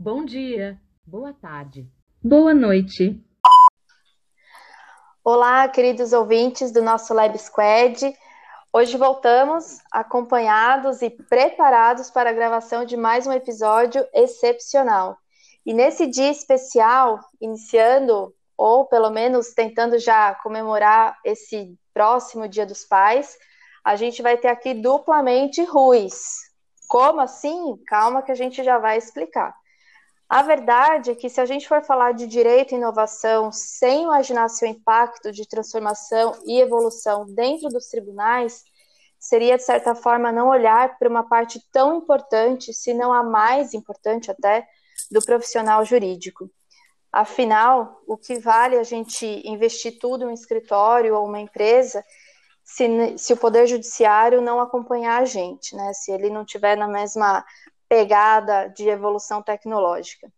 Bom dia, boa tarde, boa noite. Olá, queridos ouvintes do nosso Lab Squad. Hoje voltamos acompanhados e preparados para a gravação de mais um episódio excepcional. E nesse dia especial, iniciando ou pelo menos tentando já comemorar esse próximo Dia dos Pais, a gente vai ter aqui duplamente Ruiz. Como assim? Calma que a gente já vai explicar. A verdade é que se a gente for falar de direito e inovação sem imaginar seu impacto de transformação e evolução dentro dos tribunais, seria, de certa forma, não olhar para uma parte tão importante, se não a mais importante até, do profissional jurídico. Afinal, o que vale a gente investir tudo em um escritório ou uma empresa se, se o Poder Judiciário não acompanhar a gente, né? se ele não tiver na mesma pegada de evolução tecnológica.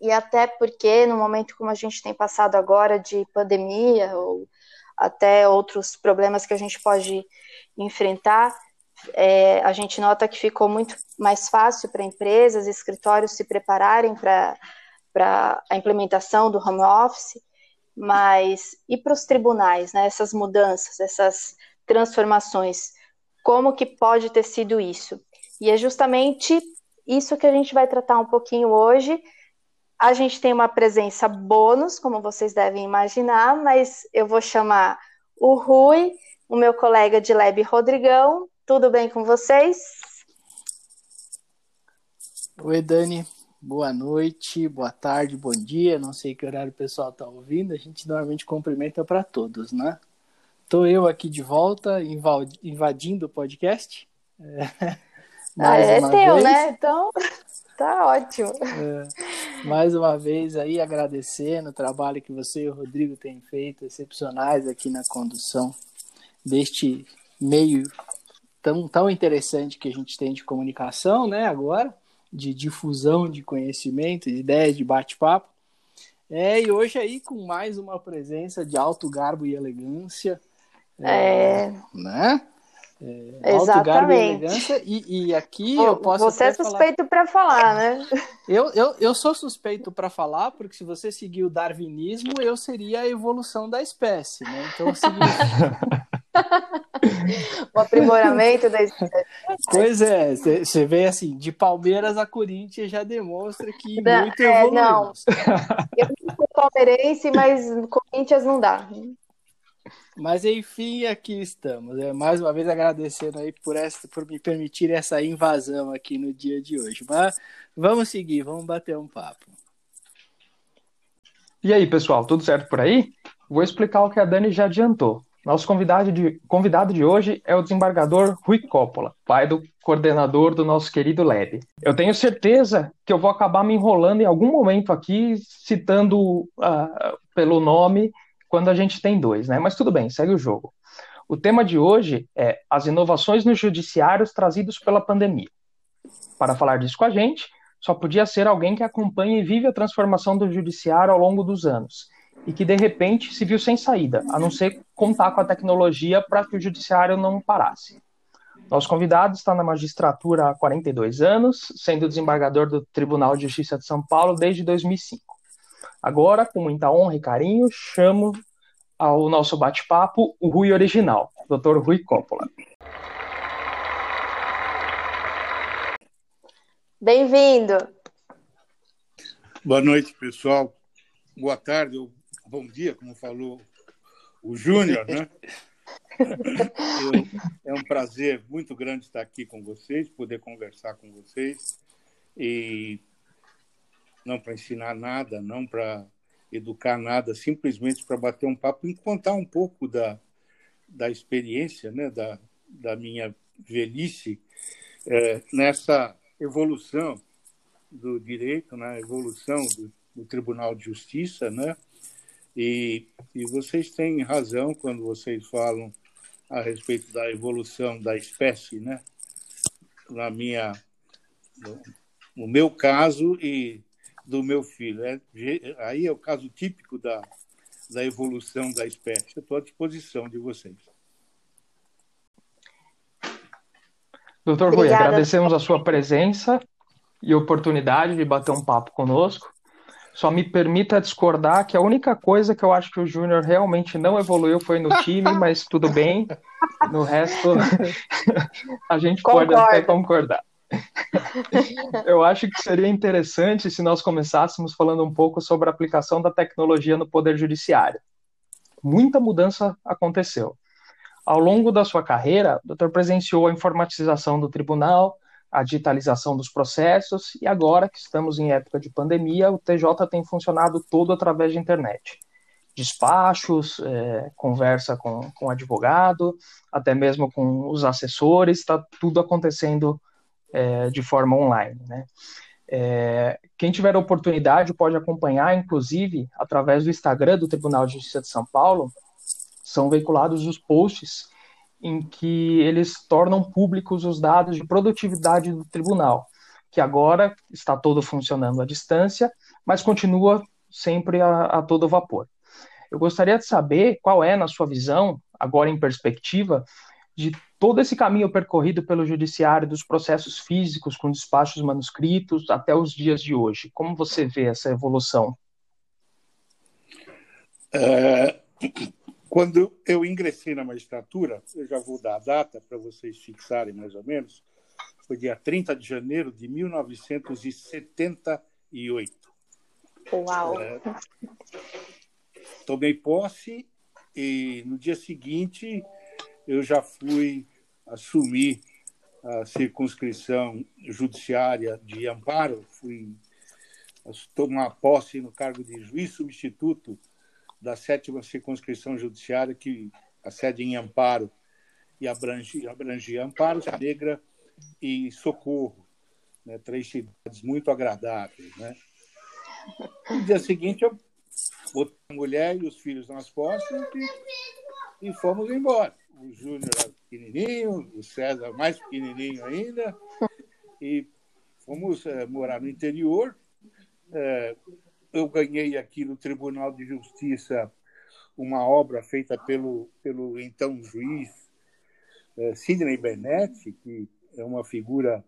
E até porque, no momento como a gente tem passado agora de pandemia, ou até outros problemas que a gente pode enfrentar, é, a gente nota que ficou muito mais fácil para empresas e escritórios se prepararem para a implementação do home office, mas e para os tribunais, né, essas mudanças, essas transformações, como que pode ter sido isso? E é justamente isso que a gente vai tratar um pouquinho hoje. A gente tem uma presença bônus, como vocês devem imaginar, mas eu vou chamar o Rui, o meu colega de lab Rodrigão. Tudo bem com vocês? Oi, Dani. Boa noite, boa tarde, bom dia. Não sei que horário o pessoal está ouvindo. A gente normalmente cumprimenta para todos, né? Estou eu aqui de volta, invadindo o podcast. É. Ah, é teu, vez. né? Então, tá ótimo. É, mais uma vez aí agradecendo o trabalho que você e o Rodrigo têm feito, excepcionais aqui na condução deste meio tão, tão interessante que a gente tem de comunicação, né, agora, de difusão de conhecimento, de ideias, de bate-papo. É, e hoje aí com mais uma presença de alto garbo e elegância. É. é né? É, Exatamente. E, e, aqui eu posso. Você é suspeito para falar, né? Eu, eu, eu sou suspeito para falar, porque se você seguir o darwinismo, eu seria a evolução da espécie, né? Então, segui... o aprimoramento da espécie. Pois é, você vê assim, de Palmeiras a Corinthians já demonstra que não, muito é, Não, eu sou palmeirense, mas Corinthians não dá. Mas enfim, aqui estamos. É, mais uma vez agradecendo aí por, essa, por me permitir essa invasão aqui no dia de hoje. Mas vamos seguir, vamos bater um papo. E aí, pessoal, tudo certo por aí? Vou explicar o que a Dani já adiantou. Nosso convidado de, convidado de hoje é o desembargador Rui Coppola, pai do coordenador do nosso querido LEB. Eu tenho certeza que eu vou acabar me enrolando em algum momento aqui, citando uh, pelo nome quando a gente tem dois, né? Mas tudo bem, segue o jogo. O tema de hoje é as inovações nos judiciários trazidos pela pandemia. Para falar disso com a gente, só podia ser alguém que acompanha e vive a transformação do judiciário ao longo dos anos e que de repente se viu sem saída, a não ser contar com a tecnologia para que o judiciário não parasse. Nosso convidado está na magistratura há 42 anos, sendo desembargador do Tribunal de Justiça de São Paulo desde 2005. Agora, com muita honra e carinho, chamo ao nosso bate-papo o Rui original, Dr. Rui Coppola. Bem-vindo. Boa noite, pessoal. Boa tarde ou bom dia, como falou o Júnior, né? Eu, é um prazer muito grande estar aqui com vocês, poder conversar com vocês e não para ensinar nada, não para educar nada, simplesmente para bater um papo e contar um pouco da, da experiência, né, da, da minha velhice é, nessa evolução do direito, na evolução do, do, Tribunal de Justiça, né? E, e vocês têm razão quando vocês falam a respeito da evolução da espécie, né? Na minha, no, no meu caso e do meu filho. É, aí é o caso típico da, da evolução da espécie. Eu estou à disposição de vocês. Doutor Rui, agradecemos a sua presença. e oportunidade de bater um papo conosco. Só me permita discordar que a única coisa que eu acho que o Júnior realmente não evoluiu foi no time, mas tudo bem. No resto, a gente Concordo. pode até concordar. Eu acho que seria interessante se nós começássemos falando um pouco sobre a aplicação da tecnologia no Poder Judiciário. Muita mudança aconteceu. Ao longo da sua carreira, o doutor presenciou a informatização do tribunal, a digitalização dos processos, e agora que estamos em época de pandemia, o TJ tem funcionado todo através de internet. Despachos, é, conversa com, com advogado, até mesmo com os assessores, está tudo acontecendo é, de forma online. Né? É, quem tiver oportunidade pode acompanhar, inclusive, através do Instagram do Tribunal de Justiça de São Paulo, são veiculados os posts em que eles tornam públicos os dados de produtividade do tribunal, que agora está todo funcionando à distância, mas continua sempre a, a todo vapor. Eu gostaria de saber qual é, na sua visão, agora em perspectiva, de todo esse caminho percorrido pelo judiciário, dos processos físicos com despachos manuscritos até os dias de hoje. Como você vê essa evolução? É, quando eu ingressei na magistratura, eu já vou dar a data para vocês fixarem mais ou menos, foi dia 30 de janeiro de 1978. Uau! É, tomei posse e no dia seguinte eu já fui assumir a circunscrição judiciária de Amparo, fui tomar posse no cargo de juiz substituto da sétima circunscrição judiciária, que a sede em Amparo e abrangia, abrangia Amparo, Negra e Socorro, né? três cidades muito agradáveis. Né? No dia seguinte, eu botei a mulher e os filhos nas costas e, e fomos embora o Júnior pequenininho, o César mais pequenininho ainda, e fomos é, morar no interior. É, eu ganhei aqui no Tribunal de Justiça uma obra feita pelo, pelo então juiz é, Sidney Bennett, que é uma figura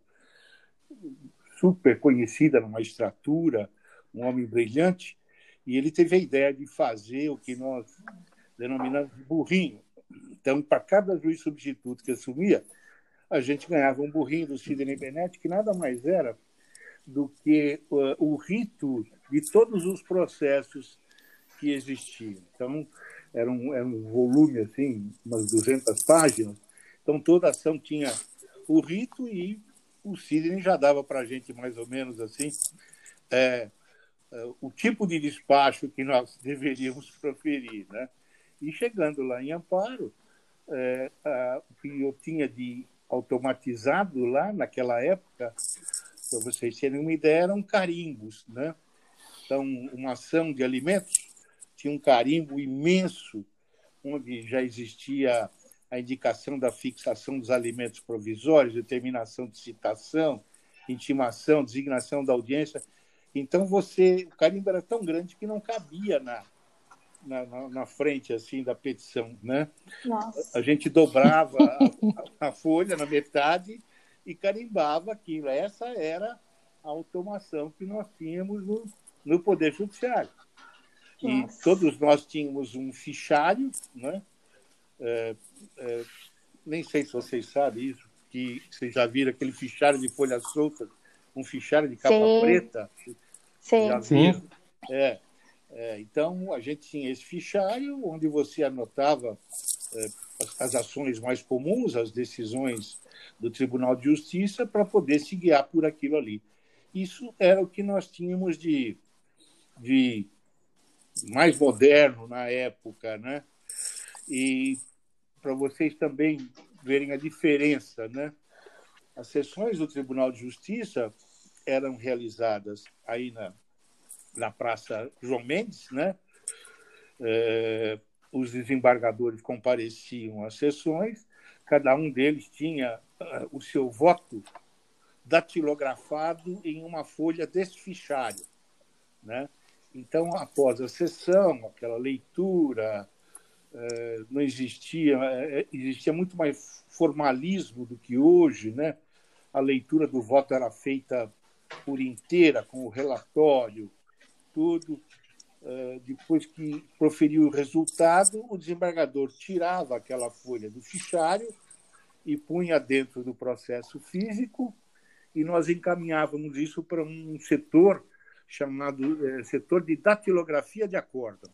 super conhecida na magistratura, um homem brilhante, e ele teve a ideia de fazer o que nós denominamos de burrinho, então, para cada juiz substituto que assumia, a gente ganhava um burrinho do Sidney Bennett, que nada mais era do que uh, o rito de todos os processos que existiam. Então, era um, era um volume, assim, umas 200 páginas. Então, toda ação tinha o rito e o Sidney já dava para a gente, mais ou menos assim, é, é, o tipo de despacho que nós deveríamos proferir. Né? E chegando lá em Amparo, é, o que eu tinha de automatizado lá naquela época, para vocês terem uma ideia, eram carimbos. Né? Então, uma ação de alimentos tinha um carimbo imenso, onde já existia a indicação da fixação dos alimentos provisórios, determinação de citação, intimação, designação da audiência. Então, você, o carimbo era tão grande que não cabia na, na, na, na, frente assim da petição, né? Nossa. A gente dobrava a, a, folha na metade e carimbava aquilo. Essa era a automação que nós tínhamos no, no Poder Judiciário. E Nossa. todos nós tínhamos um fichário, né? É, é, nem sei se vocês sabem isso, que vocês já viram aquele fichário de folhas soltas, um fichário de capa Sim. preta. Sim. Sim. É, é, então, a gente tinha esse fichário onde você anotava é, as, as, ações mais comuns, as decisões do Tribunal de Justiça, para poder se guiar por aquilo ali. Isso era o que nós tínhamos de, de mais moderno na época, né? E para vocês também verem a diferença, né? As sessões do Tribunal de Justiça eram realizadas aí na na Praça João Mendes, né? É, os desembargadores compareciam às sessões, cada um deles tinha uh, o seu voto datilografado em uma folha desse fichário, né? Então, após a sessão, aquela leitura, uh, não existia, uh, existia muito mais formalismo do que hoje, né? A leitura do voto era feita por inteira, com o relatório, tudo. Depois que proferiu o resultado, o desembargador tirava aquela folha do fichário e punha dentro do processo físico, e nós encaminhávamos isso para um setor chamado é, setor de datilografia de acordo.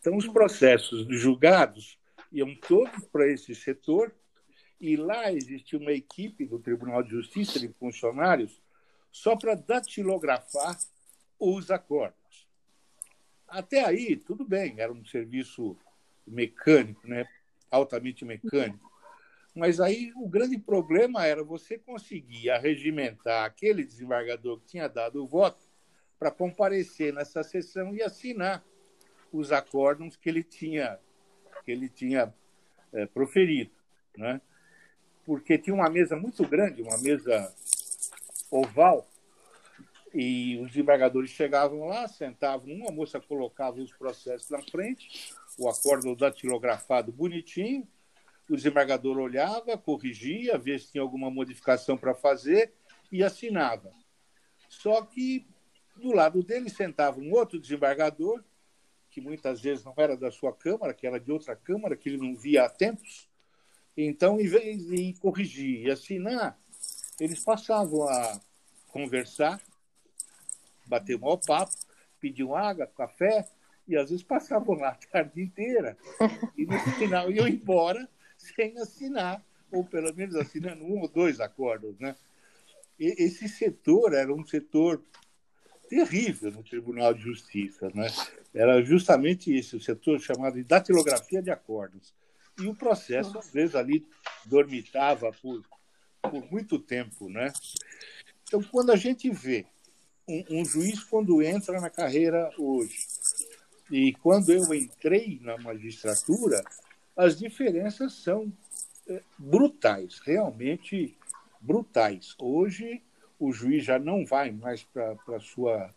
Então, os processos julgados iam todos para esse setor, e lá existia uma equipe do Tribunal de Justiça de funcionários só para datilografar os acordos. Até aí, tudo bem, era um serviço mecânico, né? altamente mecânico. Mas aí o grande problema era você conseguir arregimentar aquele desembargador que tinha dado o voto para comparecer nessa sessão e assinar os acórdons que ele tinha que ele tinha é, proferido, né? Porque tinha uma mesa muito grande, uma mesa oval, e os desembargadores chegavam lá, sentavam, uma moça colocava os processos na frente, o acordo datilografado bonitinho, o desembargador olhava, corrigia, via se tinha alguma modificação para fazer e assinava. Só que do lado dele sentava um outro desembargador, que muitas vezes não era da sua Câmara, que era de outra Câmara, que ele não via há tempos. Então, em vez de corrigir e assinar, eles passavam a conversar, bater um mau papo, pediam água, café, e às vezes passavam lá a tarde inteira. E no final iam embora sem assinar, ou pelo menos assinando um ou dois acordos. Né? E esse setor era um setor terrível no Tribunal de Justiça. Né? Era justamente isso, o setor chamado de datilografia de acordos. E o processo, às vezes, ali dormitava por, por muito tempo. Né? Então, quando a gente vê um, um juiz, quando entra na carreira hoje, e quando eu entrei na magistratura, as diferenças são é, brutais, realmente brutais. Hoje, o juiz já não vai mais para a sua,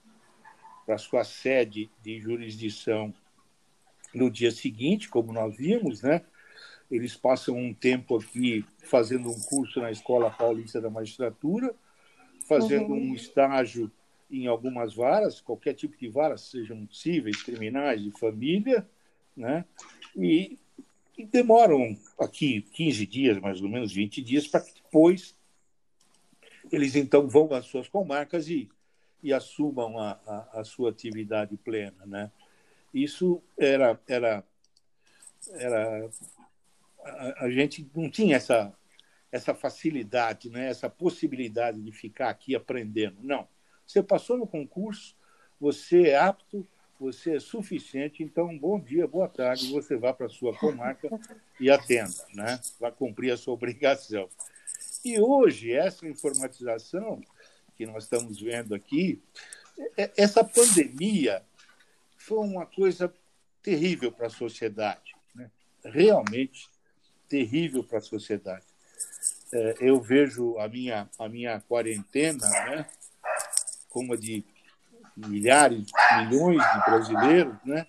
para sua sede de jurisdição no dia seguinte, como nós vimos, né? Eles passam um tempo aqui fazendo um curso na Escola Paulista da Magistratura, fazendo uhum. um estágio em algumas varas, qualquer tipo de varas, sejam cíveis, criminais, de família, né? E e demoram aqui 15 dias, mais ou menos 20 dias, para que depois eles então vão às suas comarcas e, e assumam a, a, a sua atividade plena. Né? Isso era. era, era a, a, gente não tinha essa, essa facilidade, né? essa possibilidade de ficar aqui aprendendo. Não. Você passou no concurso, você é apto você é suficiente, então bom dia, boa tarde, você vá para a sua comarca e atenda, né? Vai cumprir a sua obrigação. E hoje, essa informatização que nós estamos vendo aqui, é, essa pandemia foi uma coisa terrível para a sociedade, né? realmente terrível para a sociedade. É, eu vejo a minha, a minha quarentena né, como a de milhares, milhões de brasileiros, né?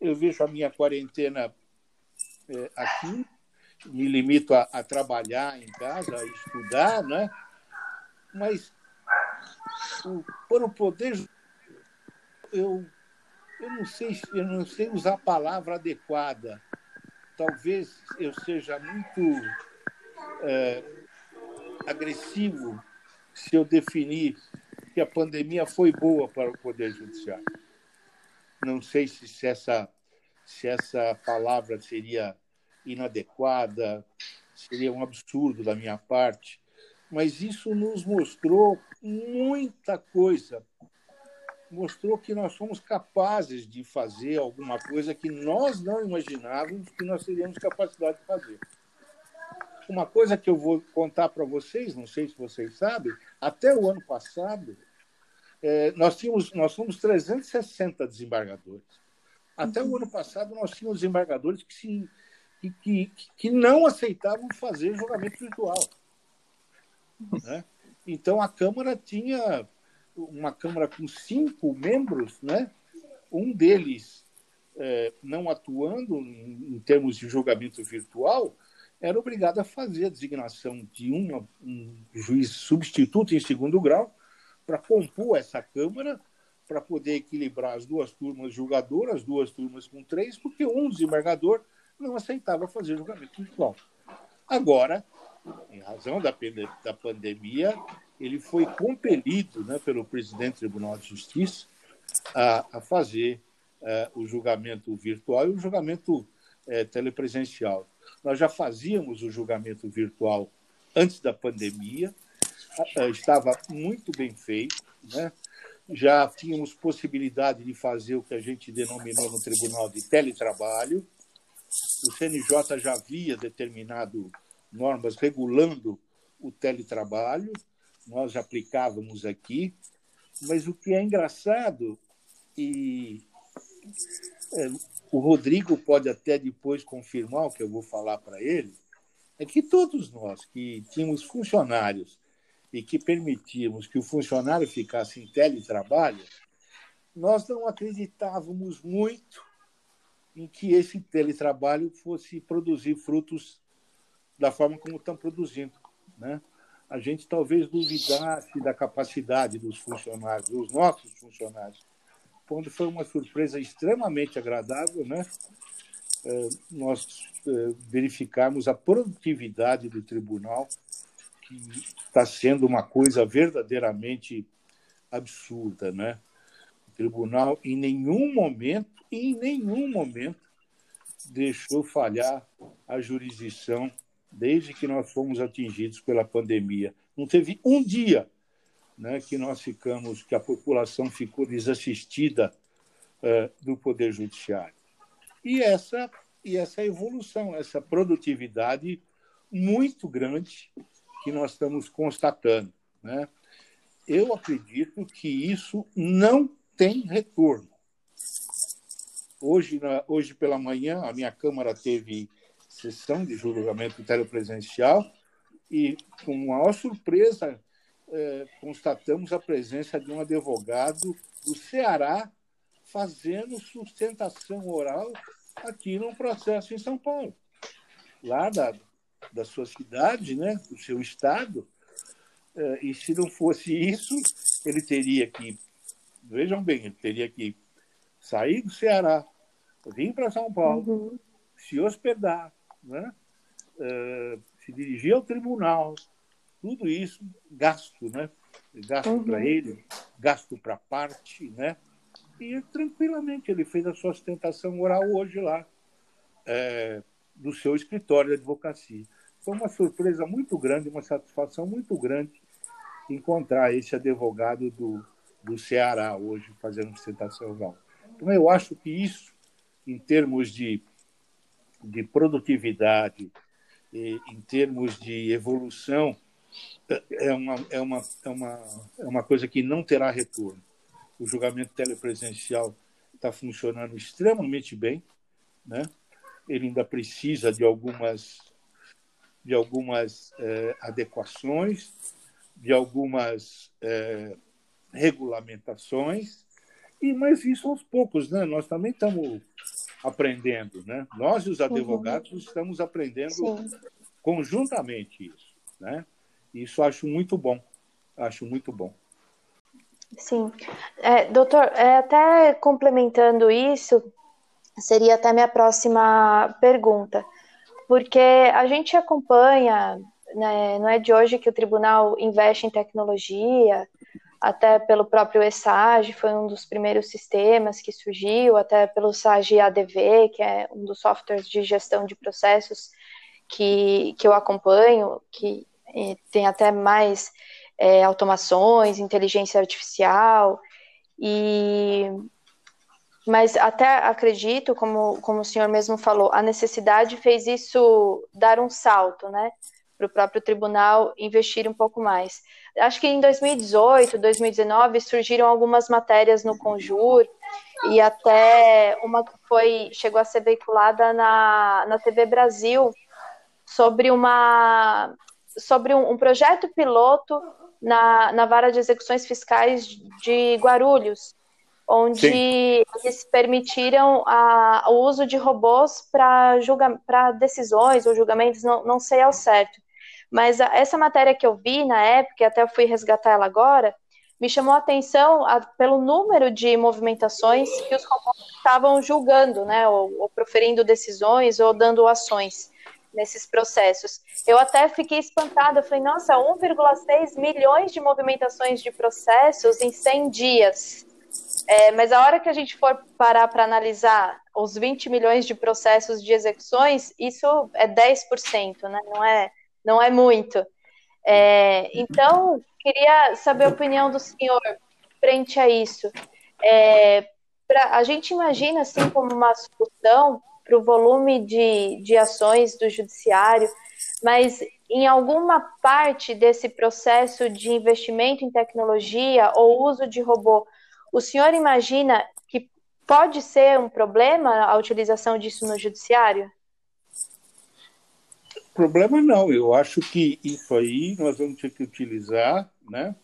Eu vejo a minha quarentena é, aqui, me limito a, a, trabalhar em casa, a estudar, né? Mas o, para o poder eu eu não sei eu não sei usar a palavra adequada. Talvez eu seja muito é, agressivo se eu definir que a pandemia foi boa para o Poder Judiciário. Não sei se essa, se essa palavra seria inadequada, seria um absurdo da minha parte, mas isso nos mostrou muita coisa. Mostrou que nós somos capazes de fazer alguma coisa que nós não imaginávamos que nós teríamos capacidade de fazer. Uma coisa que eu vou contar para vocês, não sei se vocês sabem, até o ano passado, é, nós tínhamos nós somos 360 desembargadores. Até o ano passado nós tínhamos desembargadores que, se, que, que, que não aceitavam fazer julgamento virtual. Né? Então a Câmara tinha uma Câmara com cinco membros, né? um deles é, não atuando em, em, termos de julgamento virtual, era obrigado a fazer a designação de uma, um juiz substituto em segundo grau para compor essa Câmara, para poder equilibrar as duas turmas julgadoras, as duas turmas com três, porque um desembargador não aceitava fazer julgamento virtual. Agora, em razão da, da pandemia, ele foi compelido né, pelo presidente do Tribunal de Justiça a, a fazer uh, o julgamento virtual e o julgamento uh, telepresencial. Nós já fazíamos o julgamento virtual antes da pandemia, estava muito bem feito, né? já tínhamos possibilidade de fazer o que a gente denominou no tribunal de teletrabalho. O CNJ já havia determinado normas regulando o teletrabalho, nós aplicávamos aqui, mas o que é engraçado, e é, o Rodrigo pode até depois confirmar o que eu vou falar para ele, é que todos nós que tínhamos funcionários e que permitíamos que o funcionário ficasse em teletrabalho, nós não acreditávamos muito em que esse teletrabalho fosse produzir frutos da forma como estão produzindo. Né? A gente talvez duvidasse da capacidade dos funcionários, dos nossos funcionários, quando foi uma surpresa extremamente agradável, né? É, nós é, verificamos a produtividade do tribunal, que está sendo uma coisa verdadeiramente absurda, né? O tribunal em nenhum momento, em nenhum momento, deixou falhar a jurisdição desde que nós fomos atingidos pela pandemia. Não teve um dia né, que nós ficamos, que a população ficou desassistida uh, do Poder Judiciário. E essa, e essa evolução, essa produtividade muito grande que nós estamos constatando. Né? Eu acredito que isso não tem retorno. Hoje, na, hoje pela manhã, a minha Câmara teve sessão de julgamento telepresencial e, com maior surpresa, é, constatamos a presença de um advogado do Ceará fazendo sustentação oral aqui num processo em São Paulo, lá da, da sua cidade, né, do seu estado. É, e se não fosse isso, ele teria que, vejam bem, ele teria que sair do Ceará, vir para São Paulo, uhum. se hospedar, né? Uh, se dirigir ao tribunal, tudo isso gasto, né? Gasto uhum. para ele, gasto para parte, né? E tranquilamente ele fez a sua sustentação oral hoje lá, é, do seu escritório de advocacia. Foi uma surpresa muito grande, uma satisfação muito grande encontrar esse advogado do, do Ceará hoje fazendo sustentação oral. Então, eu acho que isso, em termos de de produtividade, em termos de evolução, é uma, é, uma, é, uma, é uma coisa que não terá retorno. O julgamento telepresencial está funcionando extremamente bem, né? ele ainda precisa de algumas, de algumas é, adequações, de algumas é, regulamentações, e mas isso aos poucos, né? Nós também estamos aprendendo, né? Nós e os advogados uhum. estamos aprendendo Sim. conjuntamente isso, né? Isso acho muito bom, acho muito bom. Sim, é, doutor, é, até complementando isso, seria até minha próxima pergunta, porque a gente acompanha, né, não é de hoje que o tribunal investe em tecnologia, até pelo próprio ESAG, foi um dos primeiros sistemas que surgiu, até pelo SAG ADV, que é um dos softwares de gestão de processos que, que eu acompanho, que tem até mais é, automações, inteligência artificial, e mas até acredito, como, como o senhor mesmo falou, a necessidade fez isso dar um salto, né? Para o próprio tribunal investir um pouco mais acho que em 2018, 2019 surgiram algumas matérias no Conjur e até uma que foi chegou a ser veiculada na, na TV Brasil sobre uma sobre um, um projeto piloto na, na vara de execuções fiscais de Guarulhos, onde Sim. eles permitiram a, o uso de robôs para decisões ou julgamentos, não, não sei ao certo. Mas a, essa matéria que eu vi na época, e até fui resgatar ela agora, me chamou a atenção a, pelo número de movimentações que os robôs estavam julgando, né, ou, ou proferindo decisões ou dando ações nesses processos. Eu até fiquei espantada, falei, nossa, 1,6 milhões de movimentações de processos em 100 dias. É, mas a hora que a gente for parar para analisar os 20 milhões de processos de execuções, isso é 10%, né? não, é, não é muito. É, então, queria saber a opinião do senhor frente a isso. É, pra, a gente imagina, assim, como uma solução para o volume de, de ações do judiciário, mas em alguma parte desse processo de investimento em tecnologia ou uso de robô, o senhor imagina que pode ser um problema a utilização disso no judiciário? Problema não, eu acho que isso aí nós vamos ter que utilizar, né?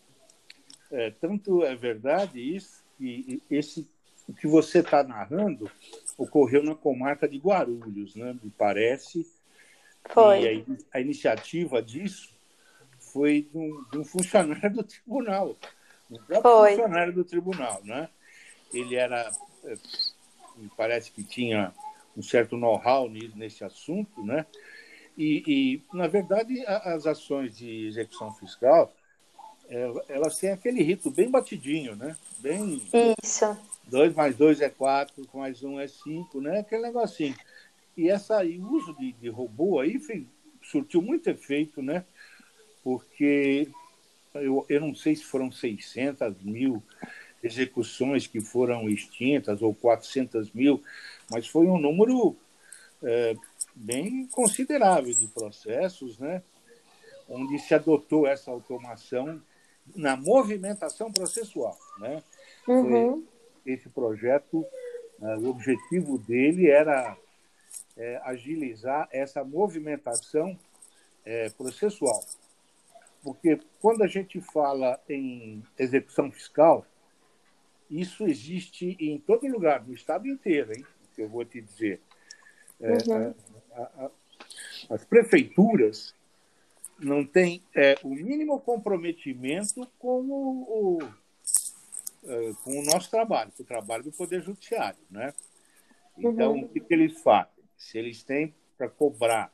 É, tanto é verdade isso que esse o que você está narrando ocorreu na comarca de Guarulhos, né? Me parece. Foi. E a, a iniciativa disso foi de um, de um, funcionário do tribunal, um próprio foi. funcionário do tribunal, né? Ele era, é, me parece que tinha um certo know-how nesse assunto, né? E, e, na verdade, as ações de execução fiscal, é, elas têm aquele rito bem batidinho, né? Bem. Isso. Dois mais dois é quatro, mais um é cinco, né? Aquele negocinho. E essa, o uso de, de robô aí foi, surtiu muito efeito, né? Porque eu, eu não sei se foram 600 mil execuções que foram extintas ou 400 mil, mas foi um número é, bem considerável de processos, né? onde se adotou essa automação na movimentação processual. Né? Uhum. Esse projeto, né, o objetivo dele era é, agilizar essa movimentação é, processual. Porque quando a gente fala em execução fiscal, isso existe em todo lugar, no estado inteiro, hein? eu vou te dizer. É, uhum as prefeituras não têm é, o mínimo comprometimento com o, o é, com o nosso trabalho, com o trabalho do Poder Judiciário. Né? Então, uhum. o que, que eles fazem? Se eles têm para cobrar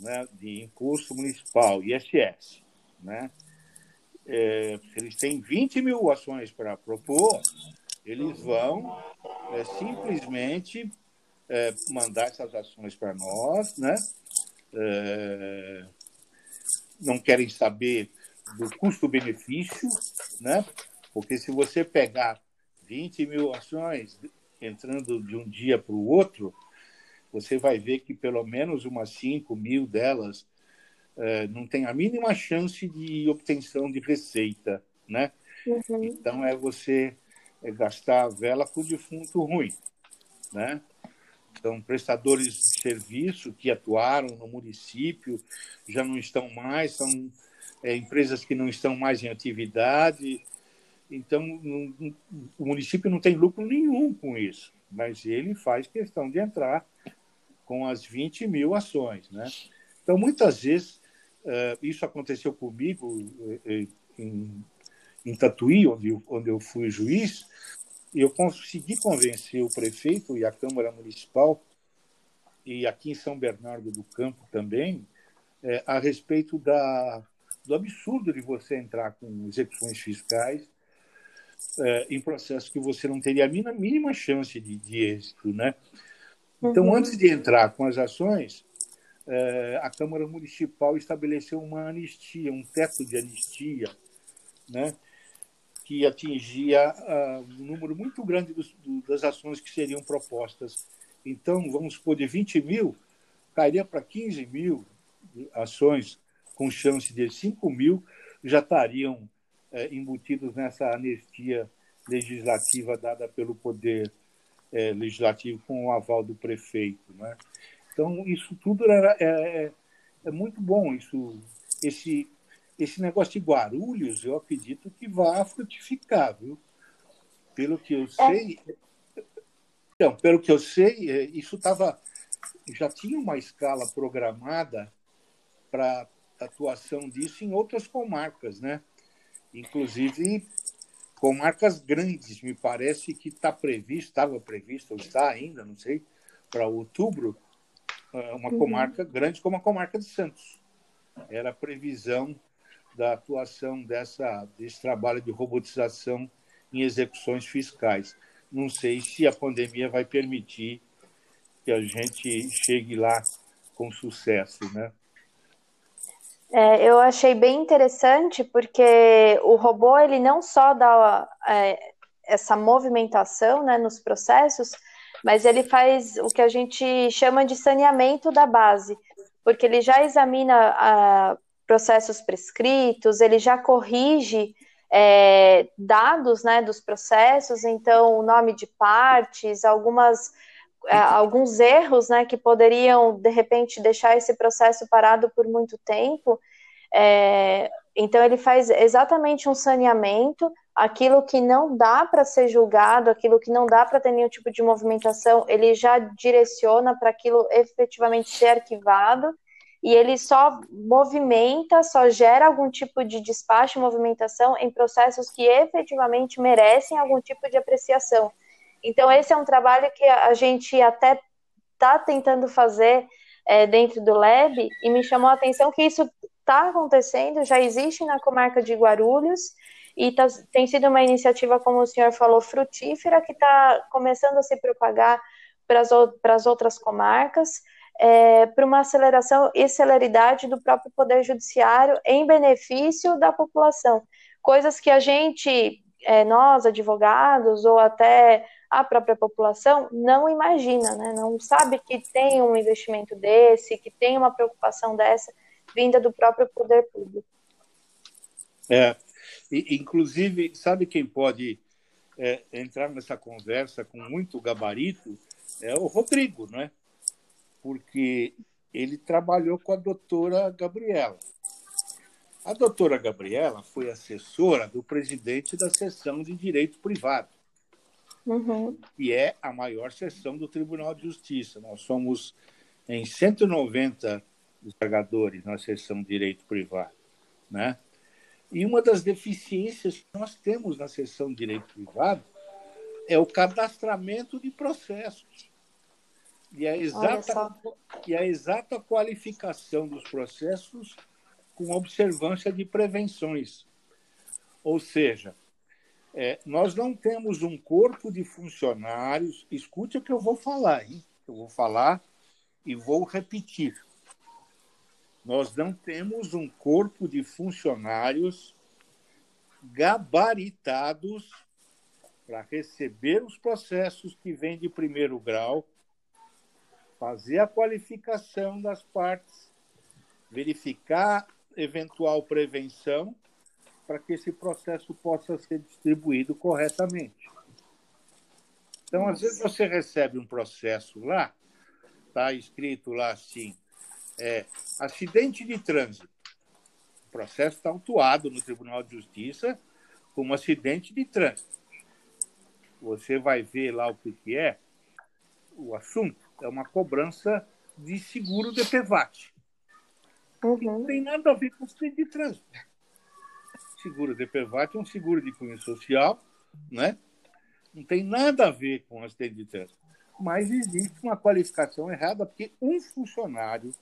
né, de imposto municipal, ISS, né, é, se eles têm 20 mil ações para propor, eles vão é, simplesmente é, mandar essas ações para nós, né? Não querem saber do custo-benefício, né? Porque se você pegar 20 mil ações entrando de um dia para o outro, você vai ver que pelo menos umas 5 mil delas é, não tem a mínima chance de obtenção de receita, né? Uhum. Então é você é gastar a vela com defunto ruim, né? Então, prestadores de serviço que atuaram no município já não estão mais, são é, empresas que não estão mais em atividade. Então, o município não tem lucro nenhum com isso, mas ele faz questão de entrar com as 20 mil ações. Né? Então, muitas vezes, uh, isso aconteceu comigo uh, em, em Tatuí, onde, onde eu fui juiz, eu consegui convencer o prefeito e a Câmara Municipal, e aqui em São Bernardo do Campo também, é, a respeito da, do absurdo de você entrar com execuções fiscais é, em processos que você não teria a mínima, mínima chance de, de êxito. Né? Então, uhum. antes de entrar com as ações, é, a Câmara Municipal estabeleceu uma anistia, um teto de anistia, né? que atingia uh, um número muito grande dos, do, das ações que seriam propostas. Então, vamos supor, de 20 mil, cairia para 15 mil ações, com chance de 5 mil já estariam embutidos nessa anistia legislativa dada pelo Poder é, Legislativo com o aval do prefeito. Né? Então, isso tudo era, é, é, é muito bom, isso, esse esse negócio de Guarulhos, eu acredito que vai frutificar, viu? Pelo que eu é. sei. É. Então, pelo que eu sei, é, isso estava. Já tinha uma escala programada para atuação disso em outras comarcas, né? Inclusive comarcas grandes. Me parece que está previsto, estava previsto, ou está ainda, não sei, para outubro, é, uma uhum. comarca grande como a comarca de Santos. Era a previsão da atuação dessa, desse trabalho de robotização em execuções fiscais. Não sei se a pandemia vai permitir que a gente chegue lá com sucesso, né? É, eu achei bem interessante porque o robô ele não só dá é, essa movimentação né, nos processos, mas ele faz o que a gente chama de saneamento da base, porque ele já examina a, processos prescritos, ele já corrige é, dados né, dos processos, então o nome de partes, algumas alguns erros né, que poderiam, de repente, deixar esse processo parado por muito tempo. É, então, ele faz exatamente um saneamento, aquilo que não dá para ser julgado, aquilo que não dá para ter nenhum tipo de movimentação, ele já direciona para aquilo efetivamente ser arquivado, e ele só movimenta, só gera algum tipo de despacho, movimentação em processos que efetivamente merecem algum tipo de apreciação. Então, esse é um trabalho que a gente até está tentando fazer é, dentro do Lab, e me chamou a atenção que isso está acontecendo, já existe na comarca de Guarulhos, e tá, tem sido uma iniciativa, como o senhor falou, frutífera, que está começando a se propagar para as outras comarcas, é, para uma aceleração e celeridade do próprio Poder Judiciário em benefício da população. Coisas que a gente, é, nós, advogados, ou até a própria população não imagina, né? não sabe que tem um investimento desse, que tem uma preocupação dessa vinda do próprio poder público. É, e, inclusive, sabe quem pode é, entrar nessa conversa com muito gabarito? É o Rodrigo, não é? Porque ele trabalhou com a doutora Gabriela. A doutora Gabriela foi assessora do presidente da seção de direito privado uhum. que é a maior seção do Tribunal de Justiça. Nós somos em 190 desembargadores na seção de direito privado, né? E uma das deficiências que nós temos na seção de direito privado é o cadastramento de processos. E a exata, e a exata qualificação dos processos com observância de prevenções. Ou seja, é, nós não temos um corpo de funcionários. Escute o que eu vou falar, hein? Eu vou falar e vou repetir. Nós não temos um corpo de funcionários gabaritados para receber os processos que vêm de primeiro grau, fazer a qualificação das partes, verificar eventual prevenção para que esse processo possa ser distribuído corretamente. Então, às vezes você recebe um processo lá, está escrito lá assim, é, acidente de trânsito. O processo está autuado no Tribunal de Justiça como acidente de trânsito. Você vai ver lá o que, que é o assunto. É uma cobrança de seguro de PVAT. Uhum. Não tem nada a ver com acidente de trânsito seguro de PVAT é um seguro de cunho social, né? não tem nada a ver com acidente de trânsito. Mas existe uma qualificação errada, porque um funcionário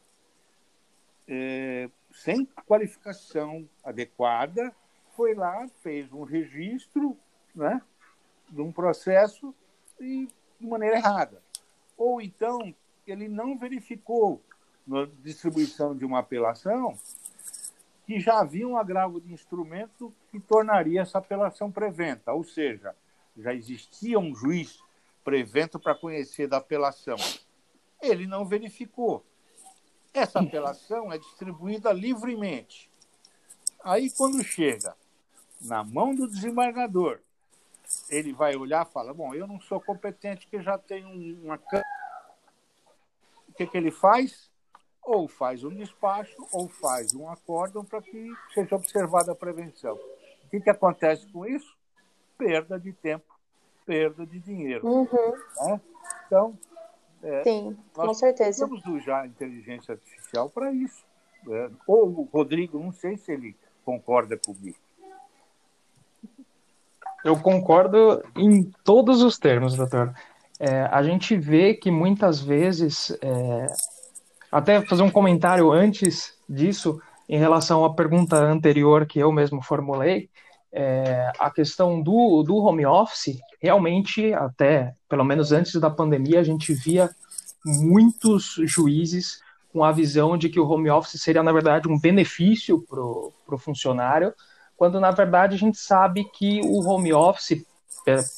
é, sem qualificação adequada foi lá, fez um registro né, de um processo e, de maneira errada. Ou então, ele não verificou na distribuição de uma apelação que já havia um agravo de instrumento que tornaria essa apelação preventa, ou seja, já existia um juiz prevento para conhecer da apelação. Ele não verificou. Essa apelação é distribuída livremente. Aí, quando chega na mão do desembargador, ele vai olhar e fala: Bom, eu não sou competente, que já tenho uma. O que, que ele faz? Ou faz um despacho ou faz um acórdão para que seja observada a prevenção. O que, que acontece com isso? Perda de tempo, perda de dinheiro. Uhum. Né? Então, é, Sim, com certeza. Temos já a inteligência artificial para isso. Né? Ou o Rodrigo, não sei se ele concorda comigo. Eu concordo em todos os termos, doutor. É, a gente vê que muitas vezes, é, até fazer um comentário antes disso, em relação à pergunta anterior que eu mesmo formulei, é, a questão do, do home office, realmente, até pelo menos antes da pandemia, a gente via muitos juízes com a visão de que o home office seria, na verdade, um benefício para o funcionário, quando, na verdade, a gente sabe que o home office,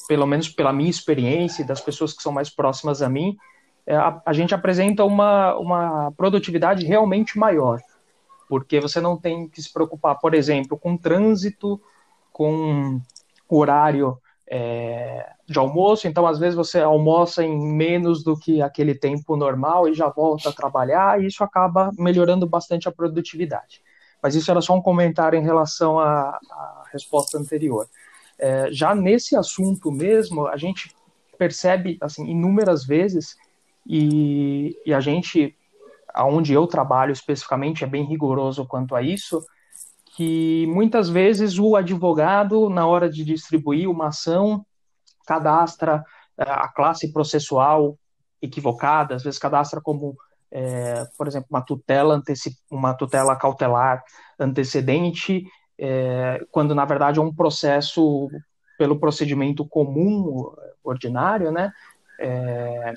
pelo menos pela minha experiência e das pessoas que são mais próximas a mim, é, a, a gente apresenta uma, uma produtividade realmente maior, porque você não tem que se preocupar, por exemplo, com trânsito, com horário é, de almoço, então às vezes você almoça em menos do que aquele tempo normal e já volta a trabalhar, e isso acaba melhorando bastante a produtividade. Mas isso era só um comentário em relação à, à resposta anterior. É, já nesse assunto mesmo, a gente percebe assim inúmeras vezes e, e a gente, aonde eu trabalho especificamente, é bem rigoroso quanto a isso, que muitas vezes o advogado, na hora de distribuir uma ação, cadastra é, a classe processual equivocada, às vezes cadastra como, é, por exemplo, uma tutela, uma tutela cautelar antecedente, é, quando na verdade é um processo pelo procedimento comum, ordinário, né? É,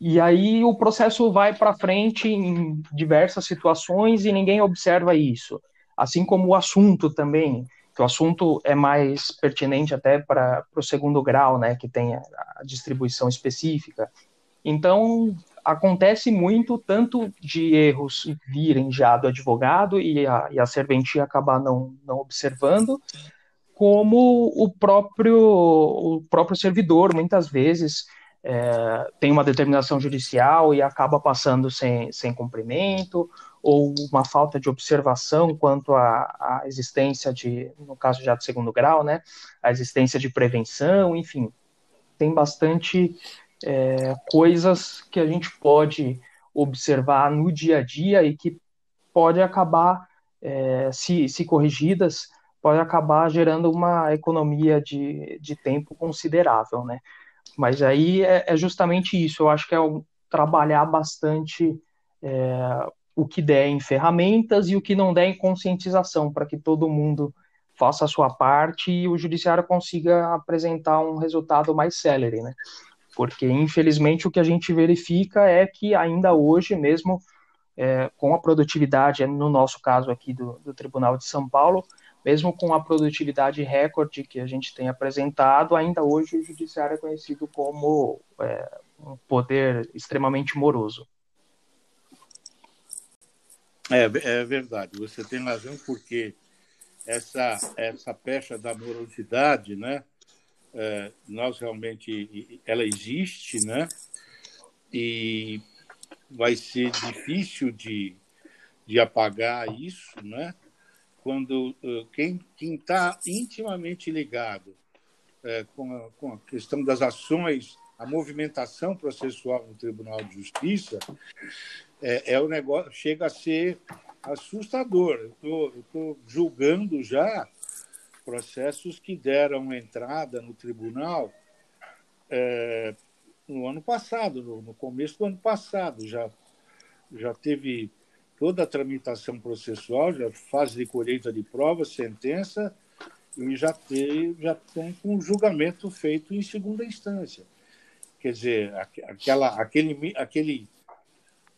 e aí o processo vai para frente em diversas situações e ninguém observa isso assim como o assunto também, que o assunto é mais pertinente até para o segundo grau, né, que tem a, a distribuição específica. Então, acontece muito tanto de erros virem já do advogado e a, e a serventia acabar não, não observando, como o próprio, o próprio servidor, muitas vezes, é, tem uma determinação judicial e acaba passando sem, sem cumprimento, ou uma falta de observação quanto à, à, existência de, no caso já de segundo grau, né, a existência de prevenção, enfim, tem bastante é, coisas que a gente pode observar no dia a dia e que pode acabar, é, se, se corrigidas, pode acabar gerando uma economia de, de tempo considerável, né? Mas aí é, é justamente isso, eu acho que é trabalhar bastante é, o que der em ferramentas e o que não der em conscientização, para que todo mundo faça a sua parte e o judiciário consiga apresentar um resultado mais célere, né? Porque, infelizmente, o que a gente verifica é que ainda hoje, mesmo é, com a produtividade, no nosso caso aqui do, do Tribunal de São Paulo, mesmo com a produtividade recorde que a gente tem apresentado, ainda hoje o judiciário é conhecido como é, um poder extremamente moroso. É, é verdade, você tem razão, porque essa, essa pecha da morosidade, né, é, nós realmente, ela existe, né, e vai ser difícil de, de apagar isso, né, quando uh, quem está intimamente ligado é, com, a, com a questão das ações, a movimentação processual no Tribunal de Justiça, é, é o negócio chega a ser assustador. Eu estou julgando já processos que deram entrada no tribunal é, no ano passado, no, no, começo do ano passado. Já, já teve toda a tramitação processual, já fase de colheita de provas, sentença, e já tem, já tem com julgamento feito em segunda instância. Quer dizer, aquela, aquele, aquele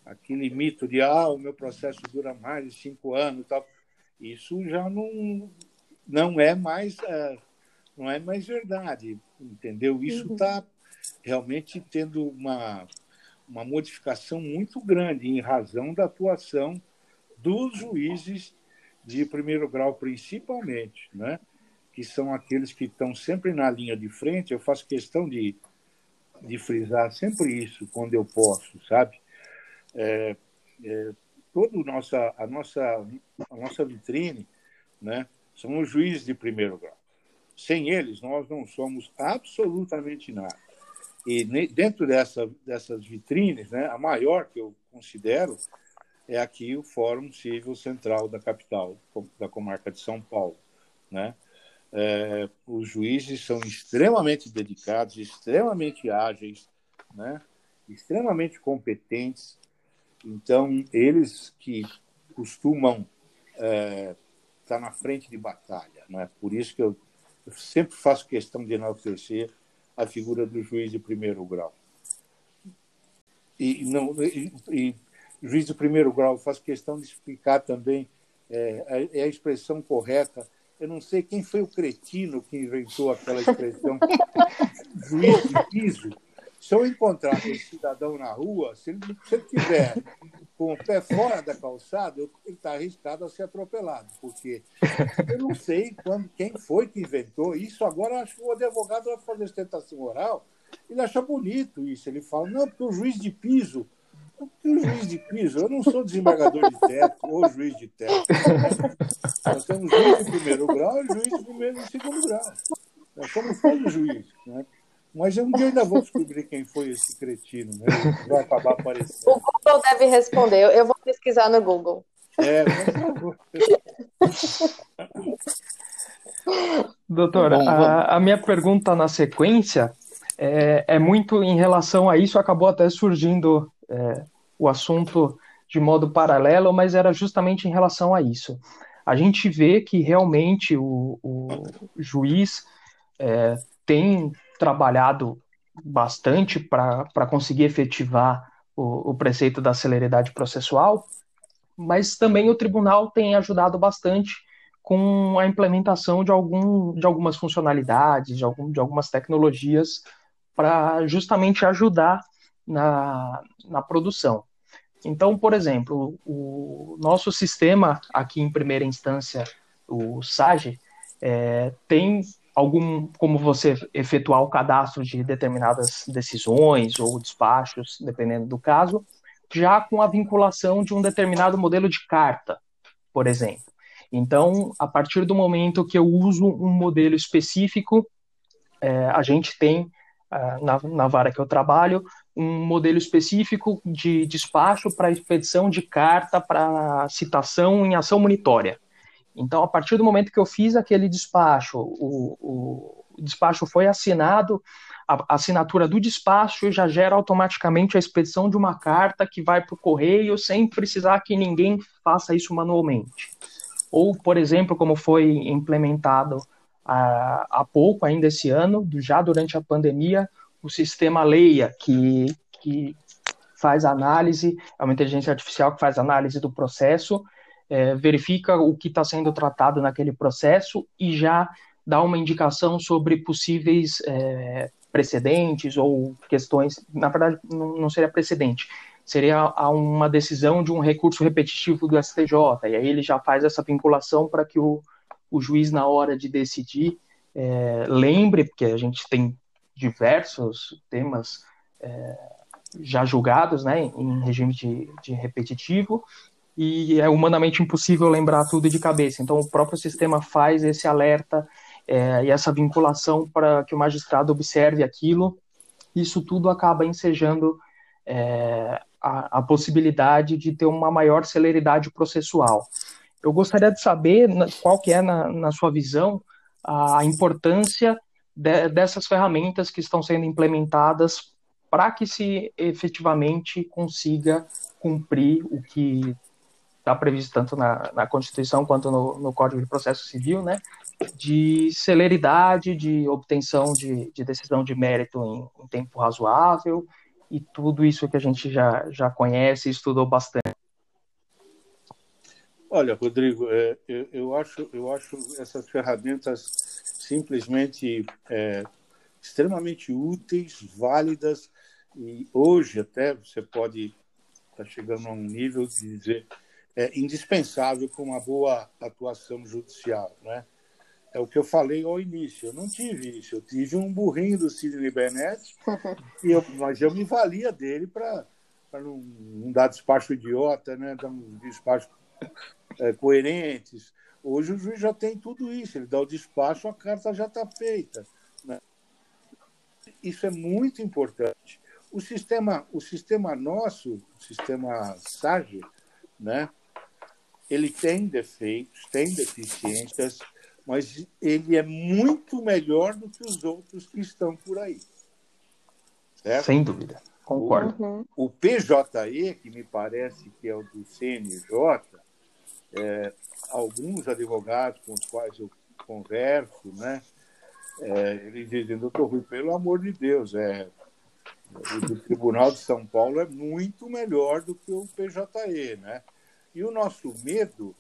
aquele mito de ah, o meu processo dura mais de cinco anos e tal, isso já não, não é mais é, não é mais verdade, entendeu? Isso está uhum. realmente tendo uma, uma modificação muito grande em razão da atuação dos juízes de primeiro grau, principalmente, né? que são aqueles que estão sempre na linha de frente. Eu faço questão de, de frisar sempre isso quando eu posso, sabe? é, é, toda nossa, a, nossa, a nossa vitrine né, são os juízes de primeiro grau. Sem eles, nós não somos absolutamente nada. E dentro dessa, dessas vitrines, né, a maior que eu considero é aqui o Fórum Civil Central da capital, da comarca de São Paulo. Né? É, os juízes são extremamente dedicados, extremamente ágeis, né? extremamente competentes. Então, eles que costumam é, estar na frente de batalha. Né? Por isso que eu, eu sempre faço questão de enaltecer a figura do juiz de primeiro grau. E, não, e, e juiz de primeiro grau, faço questão de explicar também é, é a expressão correta. Eu não sei quem foi o cretino que inventou aquela expressão juiz de piso. Se eu encontrar esse cidadão na rua, se ele, se ele tiver com o pé fora da calçada, ele está arriscado a ser atropelado, porque eu não sei quando, quem foi que inventou isso. Agora, acho que o advogado vai fazer ostentação oral, ele acha bonito isso. Ele fala, não, porque o juiz de piso porque o juiz de piso, eu não sou desembargador de teto ou juiz de teto. Nós temos juiz de primeiro grau e juiz de primeiro e segundo grau. Nós somos todos juízes. Né? Mas um dia ainda vou descobrir quem foi esse cretino. Né? Vai acabar aparecendo. O Google deve responder. Eu vou pesquisar no Google. É, por favor. Doutora, a, a minha pergunta na sequência é, é, muito em relação a isso, acabou até surgindo é, o assunto de modo paralelo, mas era justamente em relação a isso. A gente vê que realmente o, o juiz é, tem trabalhado bastante para conseguir efetivar o, o preceito da celeridade processual, mas também o tribunal tem ajudado bastante com a implementação de, algum, de algumas funcionalidades, de, algum, de algumas tecnologias para justamente ajudar na, na produção. Então, por exemplo, o nosso sistema aqui em primeira instância, o SAGE, é, tem algum como você efetuar o cadastro de determinadas decisões ou despachos, dependendo do caso, já com a vinculação de um determinado modelo de carta, por exemplo. Então, a partir do momento que eu uso um modelo específico, é, a gente tem é, na, na vara que eu trabalho um modelo específico de despacho para expedição de carta para citação em ação monitória. Então, a partir do momento que eu fiz aquele despacho, o, o despacho foi assinado, a assinatura do despacho já gera automaticamente a expedição de uma carta que vai para o correio sem precisar que ninguém faça isso manualmente. Ou, por exemplo, como foi implementado há, pouco, ainda esse ano, já durante a pandemia, o sistema Leia, que, que faz análise, é uma inteligência artificial que faz análise do processo, é, verifica o que está sendo tratado naquele processo e já dá uma indicação sobre possíveis é, precedentes ou questões. Na verdade, não, não seria precedente, seria uma decisão de um recurso repetitivo do STJ, e aí ele já faz essa vinculação para que o, o juiz, na hora de decidir, é, lembre, porque a gente tem diversos temas é, já julgados né, em regime de, de repetitivo, e é humanamente impossível lembrar tudo de cabeça. Então, o próprio sistema faz esse alerta é, e essa vinculação para que o magistrado observe aquilo. Isso tudo acaba ensejando é, a, a, possibilidade de ter uma maior celeridade processual. Eu gostaria de saber qual que é, na, na sua visão, a importância de, dessas ferramentas que estão sendo implementadas para que se efetivamente consiga cumprir o que está previsto tanto na, na Constituição quanto no, no, Código de Processo Civil, né, de celeridade, de obtenção de, de decisão de mérito em, em, tempo razoável e tudo isso que a gente já, já conhece e estudou bastante. Olha, Rodrigo, é, eu, eu, acho, eu acho essas ferramentas simplesmente é, extremamente úteis, válidas, e hoje até você pode estar tá chegando a um nível de dizer é indispensável para uma boa atuação judicial, né? É o que eu falei ao início. Eu não tive isso. Eu tive um burrinho do Sidney Bennett, e eu, mas eu me valia dele para não, não dar despacho idiota, né? dar um despacho é, coerentes. Hoje o juiz já tem tudo isso, ele dá o despacho, a carta já está feita. Né? Isso é muito importante. O sistema, o sistema nosso, o sistema SAGE, né? Ele tem defeitos, tem deficiências, mas ele é muito melhor do que os outros que estão por aí. Certo? Sem dúvida, concordo. Uhum. O PJE, que me parece que é o do CNJ, é, alguns advogados com os quais eu converso, né, é, eles dizem, doutor Rui, pelo amor de Deus, é, o do Tribunal de São Paulo é muito melhor do que o PJE, né? E o nosso medo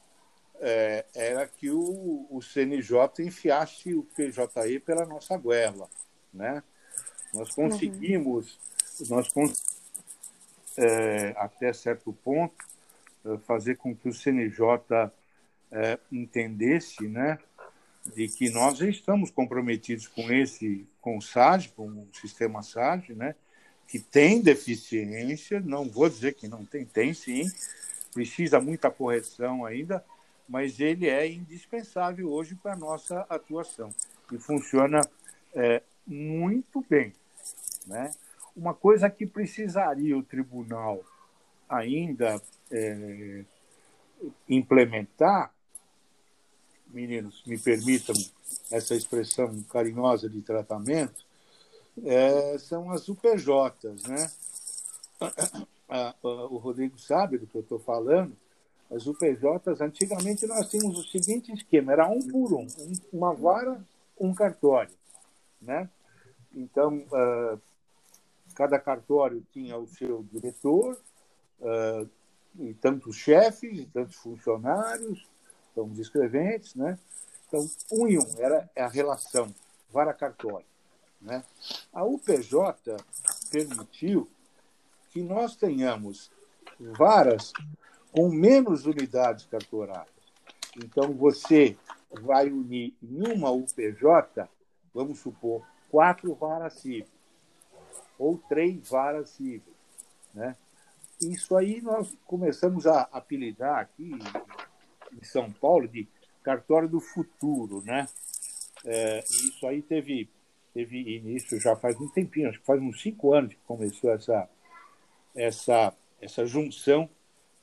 é, era que o, o CNJ enfiasse o PJE pela nossa goela, né? Nós conseguimos, uhum. nós é, até certo ponto, é, fazer com que o CNJ é, entendesse, né, de que nós estamos comprometidos com esse, com o SAG, com o sistema SAG, né, que tem deficiência, não vou dizer que não tem, tem sim, precisa muita correção ainda, mas ele é indispensável hoje para a nossa atuação e funciona é, muito bem. Né? Uma coisa que precisaria o tribunal ainda é, implementar, meninos, me permitam essa expressão carinhosa de tratamento, é, são as UPJs, né? O Rodrigo sabe do que eu estou falando. As UPJs, antigamente nós tínhamos o seguinte esquema: era um por um, uma vara, um cartório, né? Então, uh, cada cartório tinha o seu diretor, uh, e tantos chefes, e tantos funcionários, então os escreventes, né? Então, um e um era a relação vara-cartório. Né? A UPJ permitiu que nós tenhamos varas com menos unidades cartorárias. Então, você vai unir em uma UPJ, vamos supor, quatro varas cíveis ou três varas cíveis. Né? Isso aí nós começamos a apelidar aqui em São Paulo de cartório do futuro. Né? É, isso aí teve teve início já faz um tempinho, acho que faz uns cinco anos que começou essa, essa, essa junção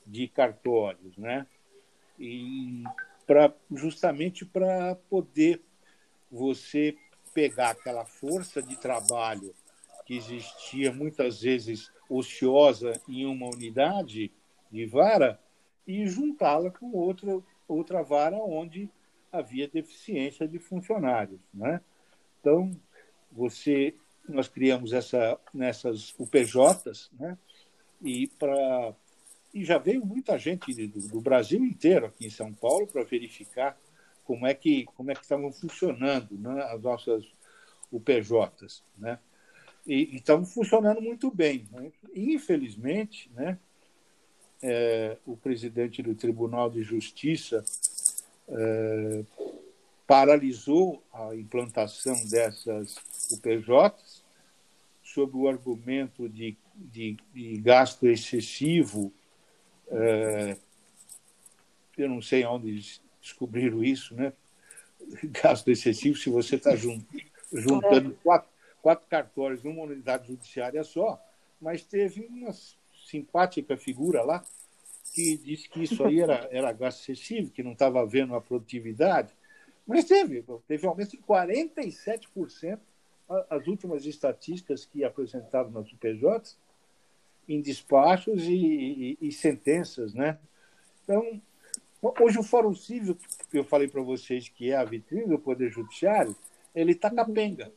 de cartórios, né? E pra, justamente para poder você pegar aquela força de trabalho que existia muitas vezes ociosa em uma unidade de vara e juntá-la com outra, outra vara onde havia deficiência de funcionários. Né? Então, você nós criamos essa nessas UPJs, né? E para e já veio muita gente do, do, Brasil inteiro aqui em São Paulo para verificar como é que como é que estavam funcionando né, as nossas UPJs, né? E estavam funcionando muito bem. Né? Infelizmente, né? É, o presidente do Tribunal de Justiça é, paralisou a implantação dessas UPJs sob o argumento de, de, de gasto excessivo. É, eu não sei onde descobriram isso, né? Gasto excessivo se você está juntando é. quatro, quatro cartórios numa unidade judiciária só, mas teve uma simpática figura lá que disse que isso aí era, era gasto excessivo, que não estava havendo a produtividade. Mas teve, teve um aumento de 47% as últimas estatísticas que apresentavam nas UPJs em despachos e, e, e, sentenças, né? Então, hoje o Fórum Civil, que eu falei para vocês que é a vitrine do Poder Judiciário, ele está capenga.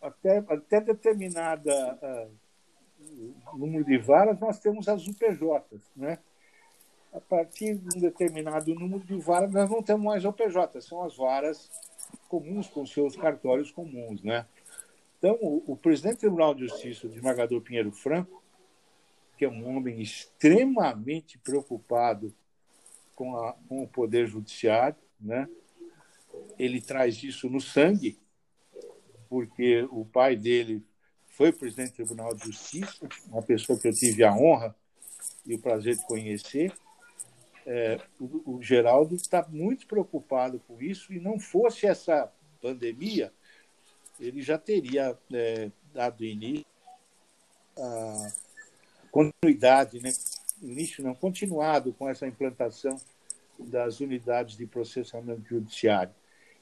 Até, até determinada uh, número de varas, nós temos as UPJs, né? A partir de um determinado número de varas, nós não temos mais UPJs, são as varas comuns com seus cartórios comuns, né? Então, o, o presidente do Tribunal de Justiça, o desembargador Pinheiro Franco, que é um homem extremamente preocupado com, a, com o poder judiciário, né? Ele traz isso no sangue, porque o pai dele foi presidente do Tribunal de Justiça, uma pessoa que eu tive a honra e o prazer de conhecer, é, o, o, Geraldo está muito preocupado com isso e não fosse essa pandemia, ele já teria é, dado início a continuidade, né? início não, continuado com essa implantação das unidades de processamento judiciário.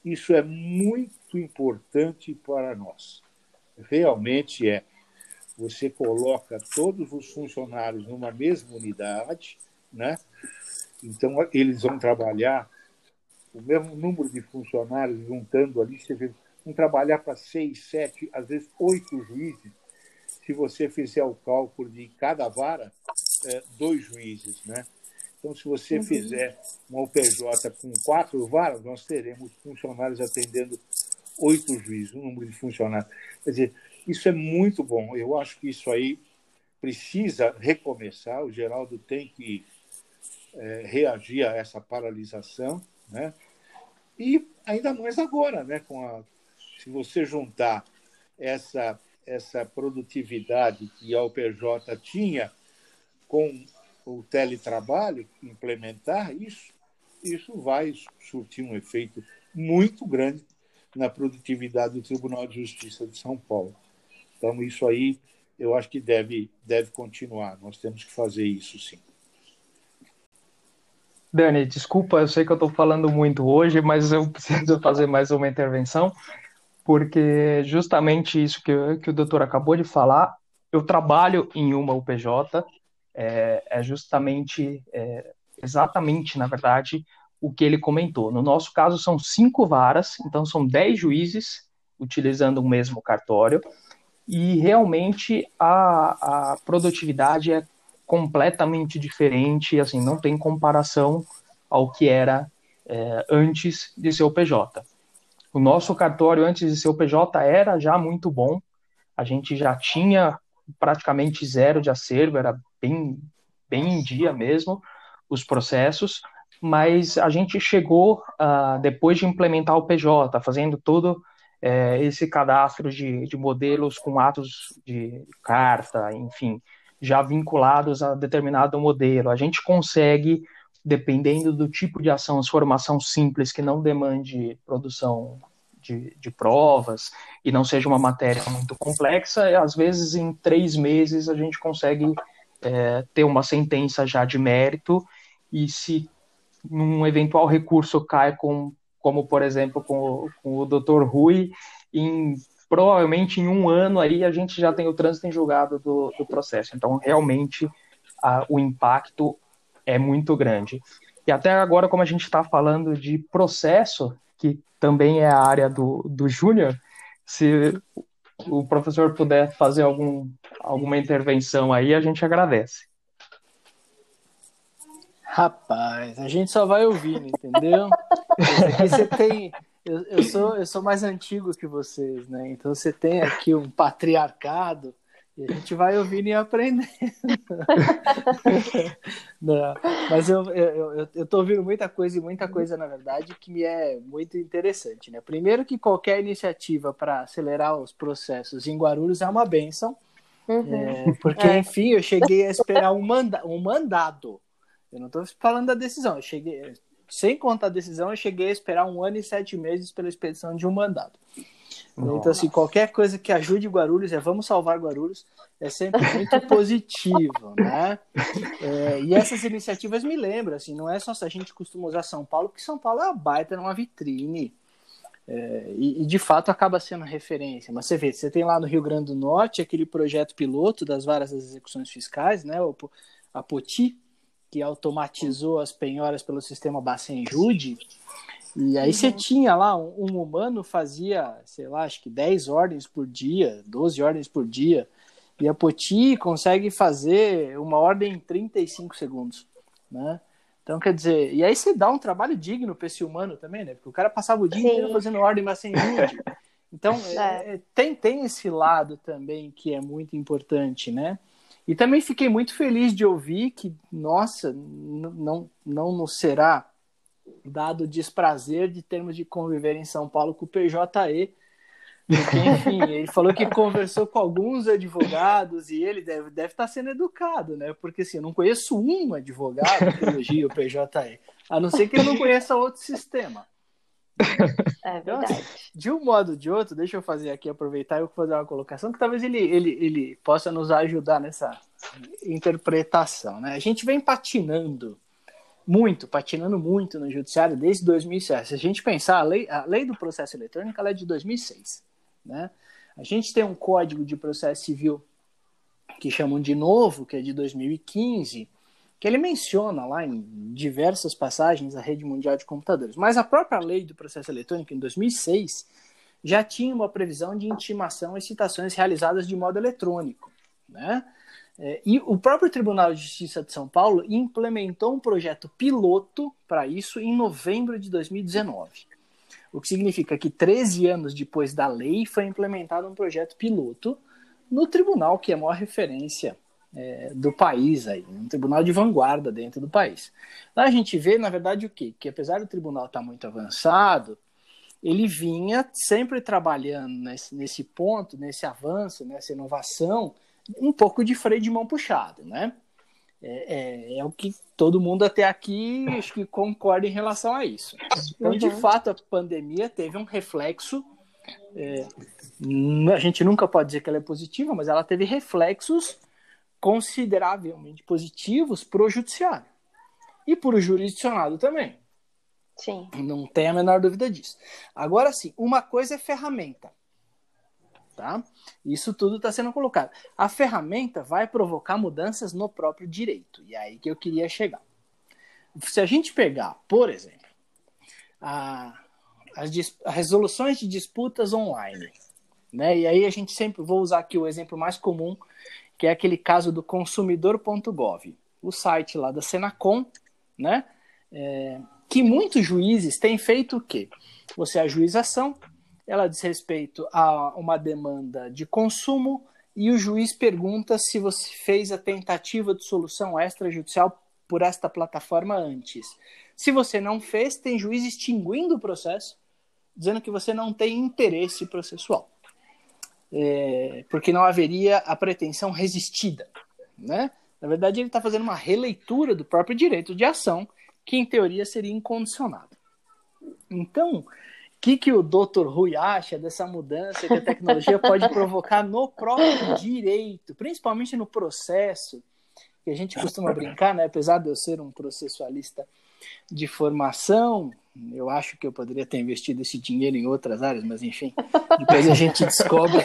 Isso é muito importante para nós. Realmente é. Você coloca todos os funcionários numa mesma unidade, né? Então, eles vão trabalhar o mesmo número de funcionários juntando ali, você vê, vão trabalhar para seis, sete, às vezes oito juízes. Se você fizer o cálculo de cada vara, é, dois juízes, né? Então, se você uhum. fizer uma UPJ com quatro varas, nós teremos funcionários atendendo oito juízes, um número de funcionários. Quer dizer, isso é muito bom. Eu acho que isso aí precisa recomeçar. O Geraldo tem que é, reagir a essa paralisação, né? E ainda mais agora, né? Com a, se você juntar essa essa produtividade que a UPJ tinha com o teletrabalho, implementar isso, isso vai surtir um efeito muito grande na produtividade do Tribunal de Justiça de São Paulo. Então, isso aí eu acho que deve, deve continuar. Nós temos que fazer isso, sim. Dani, desculpa, eu sei que eu estou falando muito hoje, mas eu preciso fazer mais uma intervenção, porque justamente isso que, que o doutor acabou de falar, eu trabalho em uma UPJ, é, é justamente, é, exatamente, na verdade, o que ele comentou. No nosso caso, são cinco varas, então são dez juízes utilizando o mesmo cartório, e realmente a, a produtividade é completamente diferente, assim, não tem comparação ao que era é, antes de ser o PJ. O nosso cartório antes de ser o PJ era já muito bom, a gente já tinha praticamente zero de acervo, era bem, bem em dia mesmo os processos, mas a gente chegou, uh, depois de implementar o PJ, fazendo todo é, esse cadastro de, de modelos com atos de carta, enfim, já vinculados a determinado modelo. A gente consegue, dependendo do tipo de ação, formação simples que não demande produção de, de, provas e não seja uma matéria muito complexa, às vezes em três meses a gente consegue é, ter uma sentença já de mérito e se num eventual recurso cai com, como por exemplo com, com o Dr. Rui, em provavelmente em um ano aí a gente já tem o trânsito em julgado do, do processo. Então realmente a, o impacto é muito grande. E até agora, como a gente está falando de processo, que também é a área do, do Júnior, se o professor puder fazer algum, alguma intervenção aí, a gente agradece. Rapaz, a gente só vai ouvindo, entendeu? Aqui você tem. Eu, eu, sou, eu sou mais antigo que vocês, né? Então você tem aqui um patriarcado e a gente vai ouvindo e aprendendo. Não, mas eu, eu, eu, eu tô ouvindo muita coisa e muita coisa, na verdade, que me é muito interessante. Né? Primeiro que qualquer iniciativa para acelerar os processos em Guarulhos é uma benção. Uhum. É, porque, é. enfim, eu cheguei a esperar um, manda um mandado. Eu não estou falando da decisão. Eu cheguei, sem contar a decisão, eu cheguei a esperar um ano e sete meses pela expedição de um mandado. Nossa. Então, assim, qualquer coisa que ajude Guarulhos, é vamos salvar Guarulhos, é sempre muito positivo, né? É, e essas iniciativas me lembram, assim, não é só se a gente costuma usar São Paulo, porque São Paulo é uma baita numa vitrine. É, e, e, de fato acaba sendo referência. Mas você vê, você tem lá no Rio Grande do Norte aquele projeto piloto das várias execuções fiscais, né? O, a POTI, que automatizou as penhoras pelo sistema Bacen Jude e aí uhum. você tinha lá, um, um, humano fazia, sei lá, acho que 10 ordens por dia, 12 ordens por dia. E a Poti consegue fazer uma ordem em 35 segundos, né? Então, quer dizer, e aí você dá um trabalho digno para esse humano também, né? Porque o cara passava o dia Sim. inteiro fazendo ordem, mas sem nude. Então, é. É, tem, tem esse lado também que é muito importante, né? E também fiquei muito feliz de ouvir que, nossa, não, não nos será dado o desprazer de termos de conviver em São Paulo com o PJE. Porque, enfim, ele falou que conversou com alguns advogados e ele deve, deve estar sendo educado, né? Porque assim, eu não conheço um advogado que elogia o PJE, a não ser que ele não conheça outro sistema. É então, assim, verdade. de um modo ou de outro, deixa eu fazer aqui, aproveitar e fazer uma colocação que talvez ele, ele, ele possa nos ajudar nessa interpretação. Né? A gente vem patinando muito, patinando muito no judiciário desde 2007. Se a gente pensar, a lei, a lei do processo eletrônico é de 2006. Né? A gente tem um código de processo civil que chamam de novo, que é de 2015, que ele menciona lá em diversas passagens a rede mundial de computadores. Mas a própria lei do processo eletrônico, em 2006, já tinha uma previsão de intimação e citações realizadas de modo eletrônico. Né? É, e o próprio Tribunal de Justiça de São Paulo implementou um projeto piloto para isso em novembro de 2019. O que significa que 13 anos depois da lei foi implementado um projeto piloto no tribunal que é a maior referência é, do país, aí, um tribunal de vanguarda dentro do país. Lá a gente vê, na verdade, o quê? Que apesar do tribunal estar muito avançado, ele vinha sempre trabalhando nesse, nesse ponto, nesse avanço, nessa inovação, um pouco de freio de mão puxado, né? É, é, é, o que todo mundo até aqui acho que concorda em relação a isso. Então, uhum. de fato, a pandemia teve um reflexo. É, a gente nunca pode dizer que ela é positiva, mas ela teve reflexos consideravelmente positivos para o judiciário e para o jurisdicionado também. Sim. Não tem a menor dúvida disso. Agora sim, uma coisa é ferramenta. Tá? Isso tudo está sendo colocado. A ferramenta vai provocar mudanças no próprio direito. E é aí que eu queria chegar. Se a gente pegar, por exemplo, a, as, resoluções de disputas online, né? E aí a gente sempre vou usar aqui o exemplo mais comum, que é aquele caso do consumidor.gov, o site lá da Senacom, né? É, que muitos juízes têm feito o quê? Você ajuiza ação, ela diz respeito a uma demanda de consumo e o juiz pergunta se você fez a tentativa de solução extrajudicial por esta plataforma antes. Se você não fez, tem juiz extinguindo o processo, dizendo que você não tem interesse processual, é, porque não haveria a pretensão resistida. Né? Na verdade, ele está fazendo uma releitura do próprio direito de ação, que em teoria seria incondicionado. Então, que, que o Dr. Rui acha dessa mudança que a tecnologia pode provocar no próprio direito, principalmente no processo, que a gente costuma brincar, né? apesar de eu ser um processualista de formação, eu acho que eu poderia ter investido esse dinheiro em outras áreas, mas enfim, depois a gente descobre.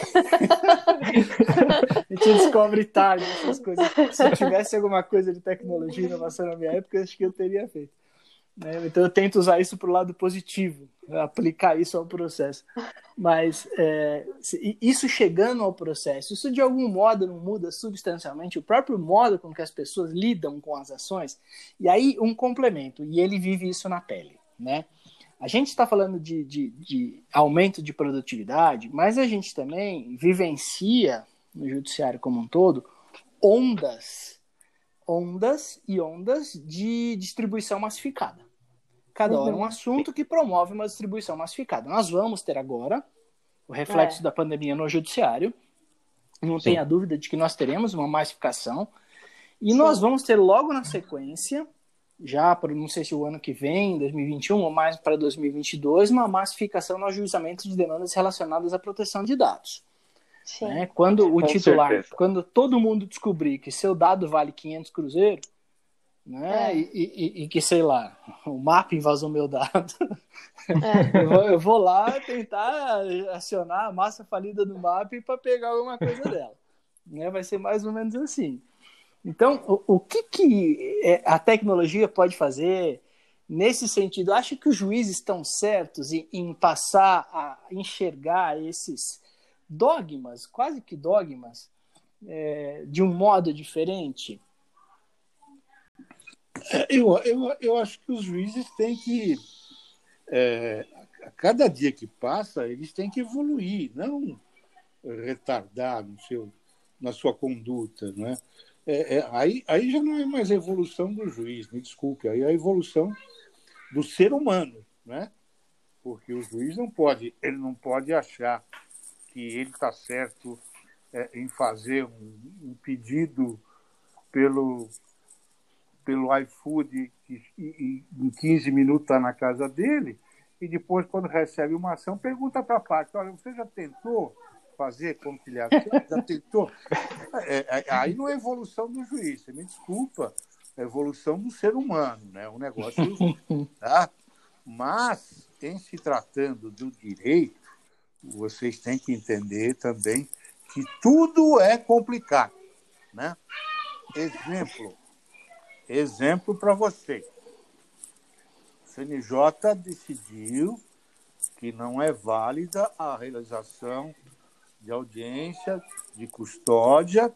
a gente descobre tarde essas coisas. Se tivesse alguma coisa de tecnologia e inovação na minha época, acho que eu teria feito. Né? Então eu tento usar isso para o lado positivo, aplicar isso ao processo. Mas é, isso chegando ao processo, isso de algum modo não muda substancialmente o próprio modo com que as pessoas lidam com as ações. E aí um complemento, e ele vive isso na pele. Né? A gente está falando de, de, de aumento de produtividade, mas a gente também vivencia no judiciário como um todo ondas ondas e ondas de distribuição massificada. Cada uhum. hora um assunto que promove uma distribuição massificada. Nós vamos ter agora o reflexo é. da pandemia no judiciário. Não tenha dúvida de que nós teremos uma massificação. E Sim. nós vamos ter logo na sequência, já para não sei se o ano que vem, 2021 ou mais para 2022, uma massificação no ajuizamento de demandas relacionadas à proteção de dados. Né? Quando o Com titular, certeza. quando todo mundo descobrir que seu dado vale 500 cruzeiros, né? É. E, e, e, que, sei lá, o MAP invasou meu dado. É. eu, vou, eu, vou, lá tentar acionar a massa falida do MAP para pegar alguma coisa dela. Né? Vai ser mais ou menos assim. Então, o, o que, que é, a tecnologia pode fazer nesse sentido? Acho que os juízes estão certos em, em passar a enxergar esses dogmas, quase que dogmas, é, de um modo diferente eu, eu, eu acho que os juízes têm que, é, a cada dia que passa, eles têm que evoluir, não retardar no seu, na sua conduta. Né? É, é, aí, aí já não é mais a evolução do juiz, me desculpe, aí é a evolução do ser humano, né? porque o juiz não pode, ele não pode achar que ele está certo é, em fazer um, um pedido pelo pelo iFood e, e, em 15 minutos está na casa dele, e depois, quando recebe uma ação, pergunta para a parte: olha, você já tentou fazer conciliação? Já tentou? É, é, aí não é evolução do juiz, me desculpa. a evolução do ser humano, né? Um negócio, tá? Mas em se tratando do direito, vocês têm que entender também que tudo é complicado, né? Exemplo, exemplo para vocês. O CNJ decidiu que não é válida a realização de audiência de custódia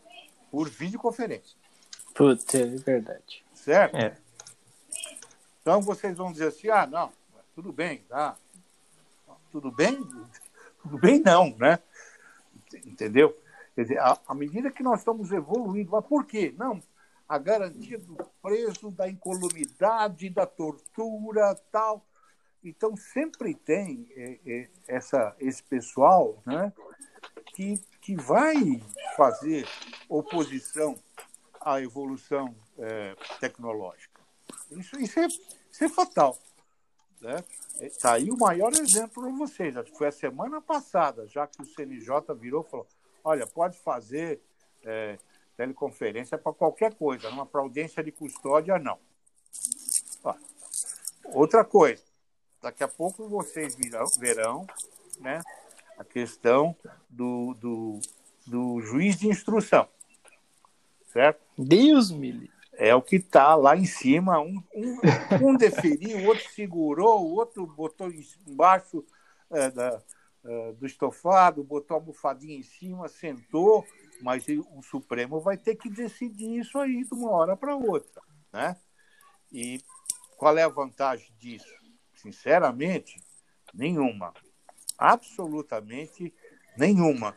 por videoconferência. Putz, é verdade. Certo? É. Então vocês vão dizer assim: ah, não, tudo bem, tá? Tudo bem? Tudo bem, não, né? Entendeu? Quer dizer, à medida que nós estamos evoluindo, mas por quê? Não, a garantia do preso, da incolumidade, da tortura, tal. Então, sempre tem é, é, essa, esse pessoal né, que, que vai fazer oposição à evolução é, tecnológica. Isso, isso, é, isso é fatal. Né? Está aí o maior exemplo para vocês. Acho que foi a semana passada, já que o CNJ virou e falou: olha, pode fazer é, teleconferência para qualquer coisa, não para audiência de custódia, não. Ó, outra coisa, daqui a pouco vocês virão, verão né, a questão do, do, do juiz de instrução. Certo? Deus me livre. É o que está lá em cima. Um, um, um deferiu, o outro segurou, o outro botou embaixo é, da, é, do estofado, botou a almofadinha em cima, sentou, mas o Supremo vai ter que decidir isso aí de uma hora para outra. Né? E qual é a vantagem disso? Sinceramente, nenhuma. Absolutamente nenhuma.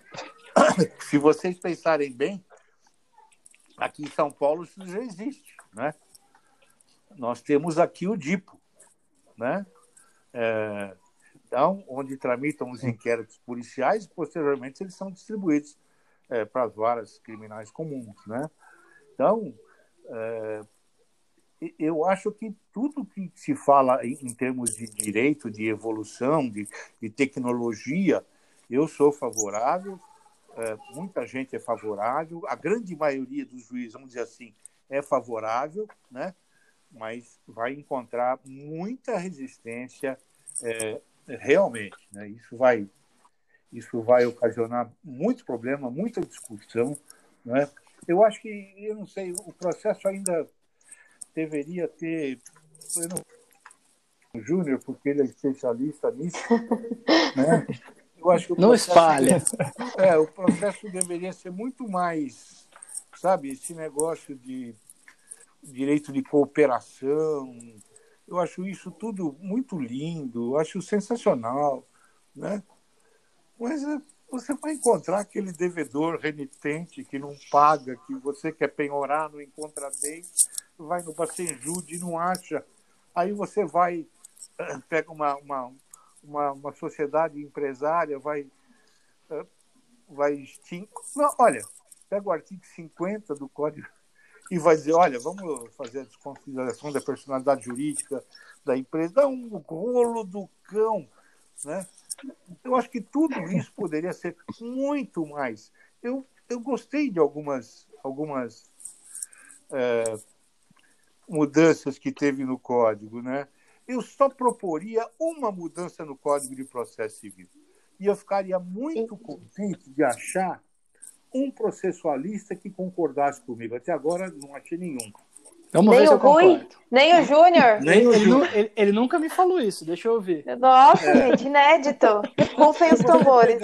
Se vocês pensarem bem, aqui em São Paulo isso já existe. Né? Nós temos aqui o DIPO, né? É, então, onde tramitam os inquéritos policiais posteriormente, eles são distribuídos é, para as varas criminais comuns. Né? Então, é, eu acho que tudo que se fala em, em termos de direito, de evolução, de, de tecnologia, eu sou favorável, é, muita gente é favorável, a grande maioria dos juízes, vamos dizer assim, é favorável, né? mas vai encontrar muita resistência é, realmente. Né? Isso, vai, isso vai ocasionar muito problema, muita discussão. Né? Eu acho que, eu não sei, o processo ainda deveria ter. o Júnior, porque ele é especialista nisso. né? Eu acho que o não espalha. É, o processo deveria ser muito mais, sabe, esse negócio de direito de cooperação. Eu acho isso tudo muito lindo, eu acho sensacional, né? Mas é, você vai encontrar aquele devedor renitente que não paga, que você quer penhorar, não encontra bem, vai no Bacenjude e não acha. Aí você vai, eh, pega uma, uma, uma, uma sociedade empresária, vai, eh, vai. Não, olha, pega o artigo 50 do Código e vai dizer, olha, vamos fazer a desconsideração da personalidade jurídica da empresa. Dá um rolo do cão, né? Eu acho que tudo isso poderia ser muito mais. Eu, eu gostei de algumas, algumas é, mudanças que teve no código, né? Eu só proporia uma mudança no Código de Processo Civil. E eu ficaria muito contente de achar um processualista que concordasse comigo. Até agora não achei nenhum. Vamos nem o Rui, nem o Júnior. Nem o Júnior. Ele, ele, nunca me falou isso, deixa eu ouvir. Nossa, é. gente, inédito. Rufem os tambores.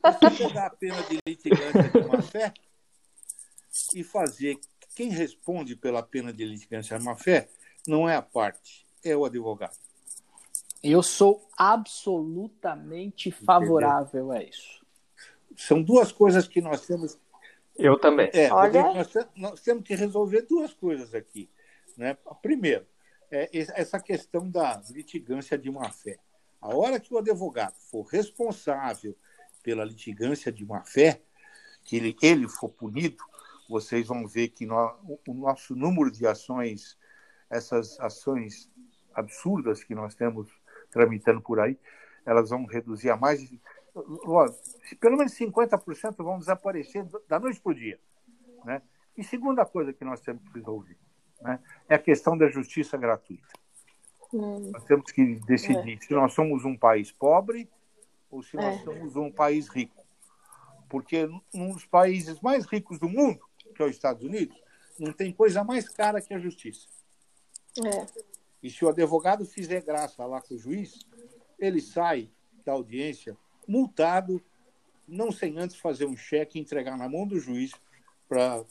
Você pegar a pena de litigância de má fé e fazer quem responde pela pena de litigância de má fé não é a parte, é o advogado. Eu sou absolutamente favorável Entendeu? a isso são duas coisas que nós temos. Eu também. É, Olha... nós, nós, temos que resolver duas coisas aqui. Né? Primeiro, é essa questão da litigância de má-fé. A hora que o advogado for responsável pela litigância de má-fé, que ele, ele for punido, vocês vão ver que nós, o nosso número de ações, essas ações absurdas que nós temos tramitando por aí, elas vão reduzir a mais de pelo menos 50% vão desaparecer da noite para o dia. Né? E segunda coisa que nós temos que resolver né, é a questão da justiça gratuita. Hum. Nós temos que decidir é. se nós somos um país pobre ou se nós é. somos um país rico. Porque um dos países mais ricos do mundo, que é os Estados Unidos, não tem coisa mais cara que a justiça. É. E se o advogado fizer graça lá com o juiz, ele sai da audiência multado, não sem antes fazer um cheque e entregar na mão do juiz para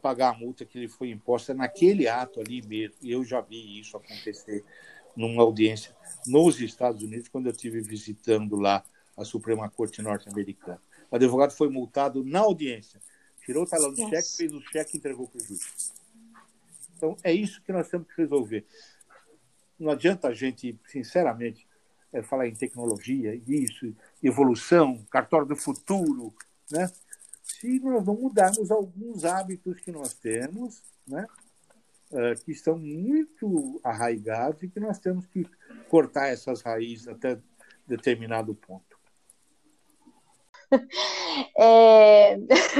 pagar a multa que lhe foi imposta naquele ato ali mesmo. E eu já vi isso acontecer numa audiência nos Estados Unidos, quando eu estive visitando lá a Suprema Corte norte-americana. O advogado foi multado na audiência, tirou o talão de cheque, fez o cheque e entregou para o juiz. Então, é isso que nós temos que resolver. Não adianta a gente, sinceramente, é, falar em tecnologia, isso, evolução, cartório do futuro, né? se nós não mudarmos alguns hábitos que nós temos, né? Uh, que estão muito arraigados e que nós temos que cortar essas raízes até determinado ponto. É...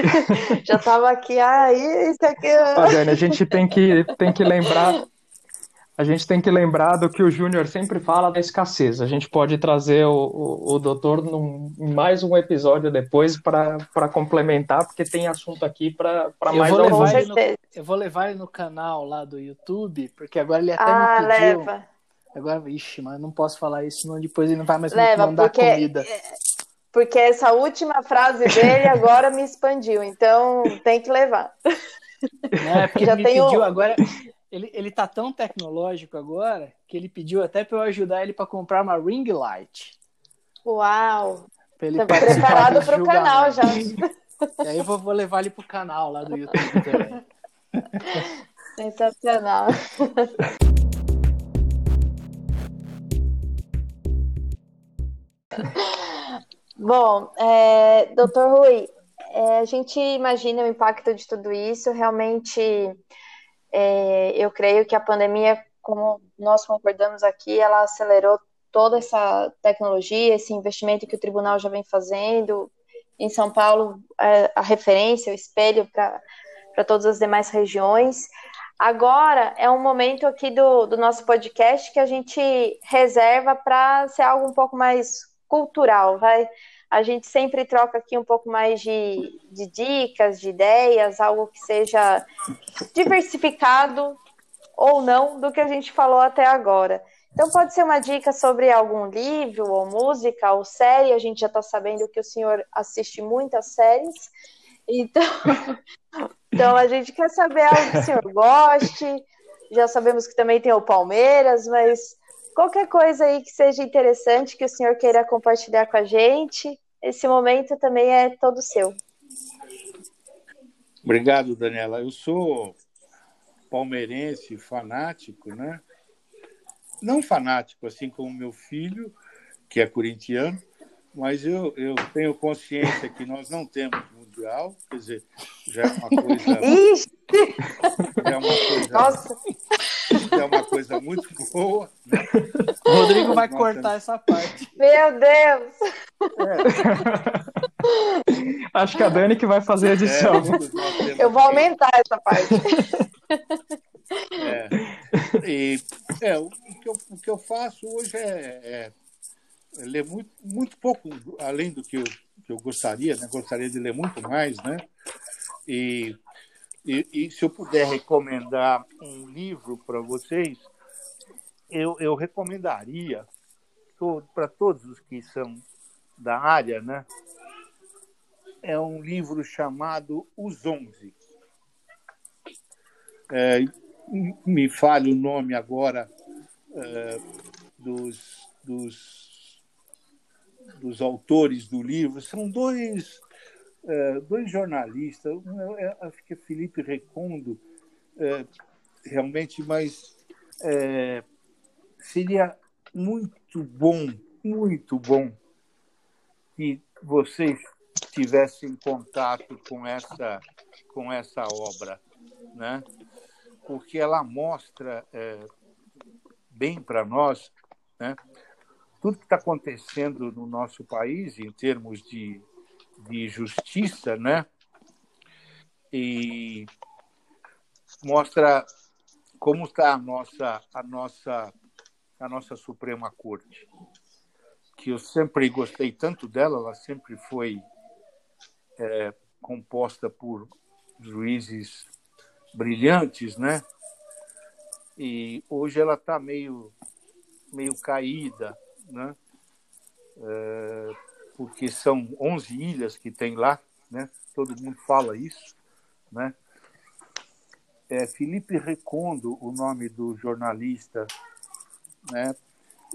Já estava aqui, ah, isso aqui. Ah, Dani, a gente tem que, tem que lembrar a gente tem que lembrar do que o Júnior sempre fala da escassez. A gente pode trazer o, o, o doutor num, em mais um episódio depois para complementar, porque tem assunto aqui para mais vou levar ele no, Eu vou levar ele no canal lá do YouTube, porque agora ele até ah, me pediu. Leva. Agora, ixi, mas não posso falar isso, senão depois ele não vai mais leva, me mandar porque... comida. Porque essa última frase dele agora me expandiu, então tem que levar. É porque Já me tenho... pediu agora ele, ele tá tão tecnológico agora que ele pediu até para eu ajudar ele para comprar uma ring light. Uau! Pra ele tá preparado para o canal já. E aí eu vou, vou levar ele pro canal lá do YouTube também. Sensacional. Bom, é, doutor Rui, é, a gente imagina o impacto de tudo isso. Realmente, é, eu creio que a pandemia, como nós concordamos aqui, ela acelerou toda essa tecnologia, esse investimento que o tribunal já vem fazendo. Em São Paulo, é, a referência, o espelho para todas as demais regiões. Agora é um momento aqui do, do nosso podcast que a gente reserva para ser algo um pouco mais cultural, vai? A gente sempre troca aqui um pouco mais de, de dicas, de ideias, algo que seja diversificado ou não do que a gente falou até agora. Então, pode ser uma dica sobre algum livro, ou música, ou série. A gente já está sabendo que o senhor assiste muitas séries. Então, então, a gente quer saber algo que o senhor goste. Já sabemos que também tem o Palmeiras, mas qualquer coisa aí que seja interessante que o senhor queira compartilhar com a gente, esse momento também é todo seu. Obrigado, Daniela. Eu sou palmeirense, fanático, né? Não fanático, assim como meu filho, que é corintiano, mas eu, eu tenho consciência que nós não temos mundial, quer dizer, já é uma coisa. Ixi! Já é uma coisa. Nossa! É uma coisa muito boa. Né? O Rodrigo vai cortar essa parte. Meu Deus! É. Acho que a Dani que vai fazer a edição. É, Eu vou aumentar essa parte. É. E, é, o, que eu, o que eu faço hoje é, é ler muito, muito pouco, além do que eu, que eu gostaria, né? gostaria de ler muito mais, né? E e, e se eu puder recomendar um livro para vocês, eu, eu recomendaria para todos os que são da área, né? É um livro chamado Os Onze. É, me fale o nome agora é, dos, dos, dos autores do livro. São dois é, dois jornalistas, um, é, acho que é Felipe Recondo, é, realmente, mas é, seria muito bom, muito bom que vocês tivessem contato com essa, com essa obra, né? porque ela mostra é, bem para nós né? tudo que está acontecendo no nosso país em termos de de justiça, né? E, mostra como está a nossa, a nossa, a nossa Suprema Corte, que eu sempre gostei tanto dela, ela sempre foi é, composta por juízes brilhantes, né? E hoje ela está meio, meio caída, né? É, porque são 11 ilhas que tem lá, né? Todo mundo fala isso, né? É Felipe Recondo, o nome do jornalista, né?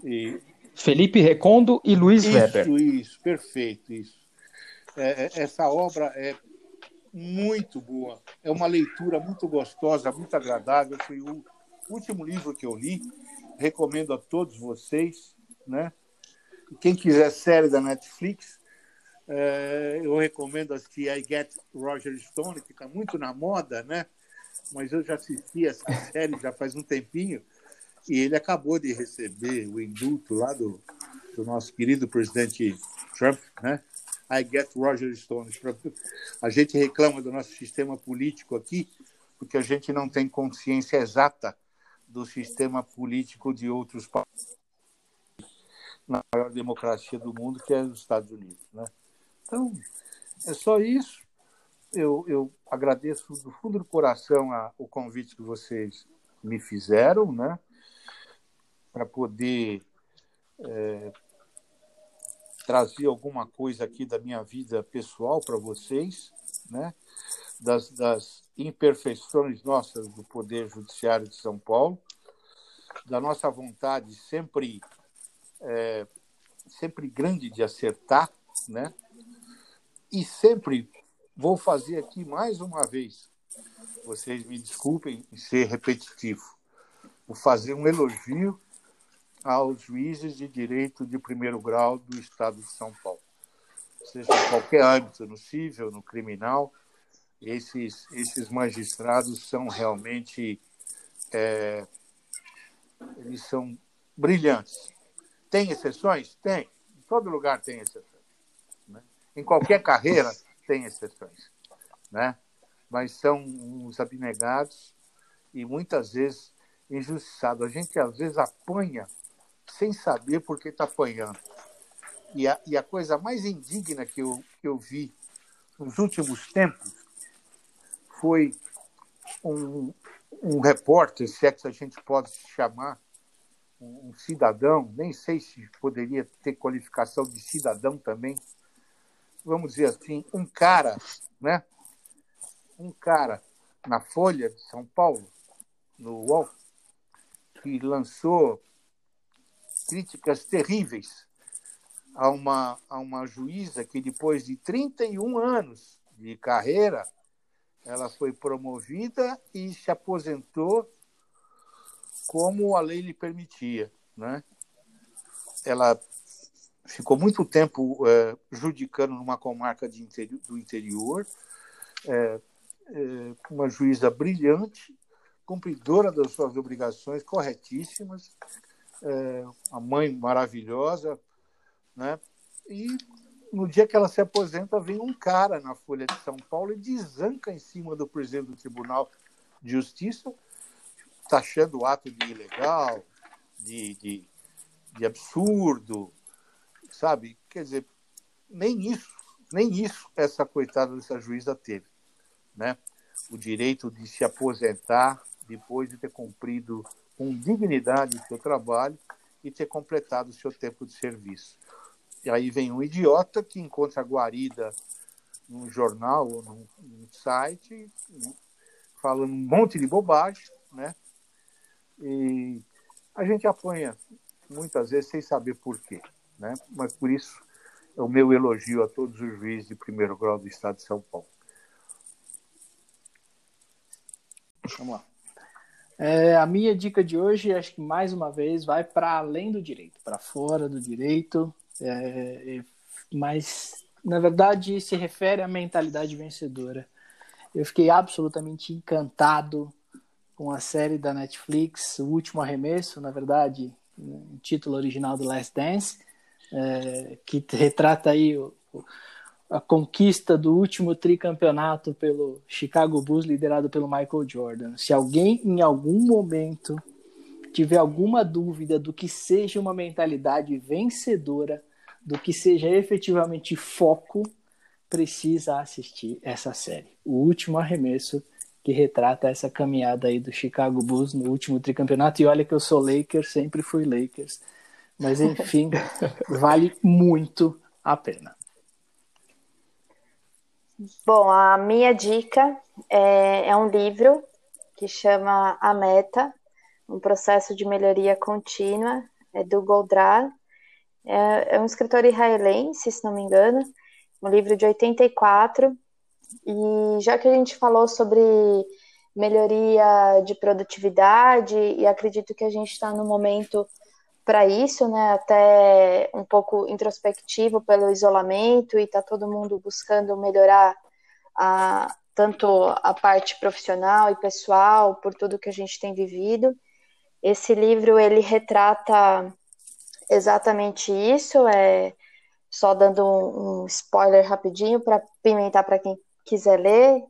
E... Felipe Recondo e Luiz isso, Weber. Isso, isso, perfeito, isso. É, é, essa obra é muito boa, é uma leitura muito gostosa, muito agradável. Foi o último livro que eu li, recomendo a todos vocês, né? Quem quiser série da Netflix, é, eu recomendo assistir I Get Roger Stone, que está muito na moda, né? Mas eu já assisti essa série já faz um tempinho e ele acabou de receber o indulto lá do, do nosso querido presidente Trump, né? I get Roger Stone. A gente reclama do nosso sistema político aqui porque a gente não tem consciência exata do sistema político de outros países na maior democracia do mundo, que é os Estados Unidos. Né? Então, é só isso. Eu, eu agradeço do fundo do coração a, o convite que vocês me fizeram, né? para poder é, trazer alguma coisa aqui da minha vida pessoal para vocês, né? das, das imperfeições nossas do Poder Judiciário de São Paulo, da nossa vontade sempre é, sempre grande de acertar, né? E sempre vou fazer aqui mais uma vez. Vocês me desculpem em ser repetitivo. Vou fazer um elogio aos juízes de direito de primeiro grau do Estado de São Paulo. Seja em qualquer âmbito, no civil, no criminal, esses, esses magistrados são realmente é, eles são brilhantes. Tem exceções? Tem. Em todo lugar tem exceções. Né? Em qualquer carreira tem exceções. Né? Mas são uns abnegados e muitas vezes injustiçados. A gente às vezes apanha sem saber por que está apanhando. E a, e a coisa mais indigna que eu, que eu vi nos últimos tempos foi um, um repórter, se é que a gente pode chamar, um cidadão, nem sei se poderia ter qualificação de cidadão também, vamos dizer assim, um cara, né? Um cara na Folha de São Paulo, no UOL, que lançou críticas terríveis a uma, a uma juíza que, depois de 31 anos de carreira, ela foi promovida e se aposentou como a lei lhe permitia. Né? Ela ficou muito tempo é, judicando numa comarca do interior, é, é, uma juíza brilhante, cumpridora das suas obrigações corretíssimas, é, uma mãe maravilhosa, né? E no dia que ela se aposenta, vem um cara na Folha de São Paulo e desanca em cima do presidente do Tribunal de Justiça, taxando o ato de ilegal, de, de, de absurdo, sabe? Quer dizer, nem isso, nem isso essa coitada dessa juíza teve, né? O direito de se aposentar depois de ter cumprido com dignidade o seu trabalho e ter completado o seu tempo de serviço. E aí vem um idiota que encontra guarida num jornal ou num, num site, falando um monte de bobagem, né? E a gente apanha muitas vezes sem saber por quê, né? Mas por isso é o meu elogio a todos os juízes de primeiro grau do Estado de São Paulo. Vamos lá. É, a minha dica de hoje, acho que mais uma vez, vai para além do direito, para fora do direito, é, mas, na verdade, se refere à mentalidade vencedora. Eu fiquei absolutamente encantado com a série da Netflix, O Último Arremesso, na verdade, título original do Last Dance, é, que retrata aí o, a conquista do último tricampeonato pelo Chicago Bulls, liderado pelo Michael Jordan. Se alguém em algum momento tiver alguma dúvida do que seja uma mentalidade vencedora, do que seja efetivamente foco, precisa assistir essa série. O último arremesso que retrata essa caminhada aí do Chicago Bulls no último tricampeonato. E olha que eu sou Lakers, sempre fui Lakers. Mas enfim, vale muito a pena. Bom, a minha dica é, é um livro que chama A Meta, um processo de melhoria contínua, é do Goldratt. É, é um escritor israelense, se não me engano, um livro de 84. E já que a gente falou sobre melhoria de produtividade, e acredito que a gente está no momento para isso, né? Até um pouco introspectivo pelo isolamento e está todo mundo buscando melhorar a, tanto a parte profissional e pessoal por tudo que a gente tem vivido. Esse livro ele retrata exatamente isso, é só dando um, um spoiler rapidinho para pimentar para quem quiser ler.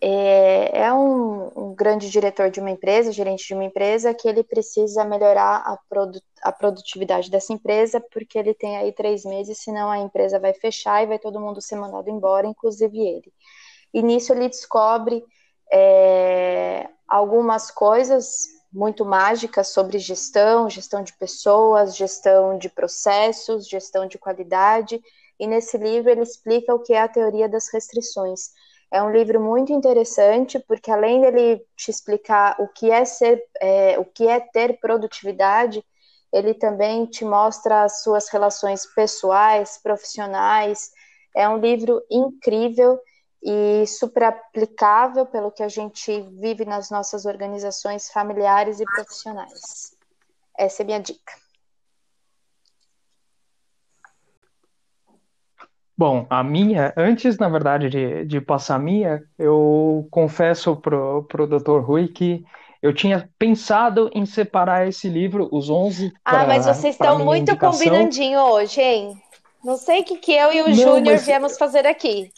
É, é um, um, grande diretor de uma empresa, gerente de uma empresa, que ele precisa melhorar a, produ a produtividade dessa empresa, porque ele tem aí três meses, senão a empresa vai fechar e vai todo mundo ser mandado embora, inclusive ele. E nisso ele descobre é, algumas coisas muito mágicas sobre gestão, gestão de pessoas, gestão de processos, gestão de qualidade. E nesse livro ele explica o que é a teoria das restrições é um livro muito interessante porque além dele te explicar o que é ser, é, o que é ter produtividade, ele também te mostra as suas relações pessoais, profissionais. É um livro incrível e super aplicável pelo que a gente vive nas nossas organizações familiares e profissionais. Essa é minha dica. Bom, a minha, antes, na verdade, de, de passar a minha, eu confesso pro, pro Dr. Rui que eu tinha pensado em separar esse livro, os 11, Ah, mas vocês estão muito indicação. combinandinho hoje, hein? Não sei o que, que eu e o Júnior mas... viemos fazer aqui.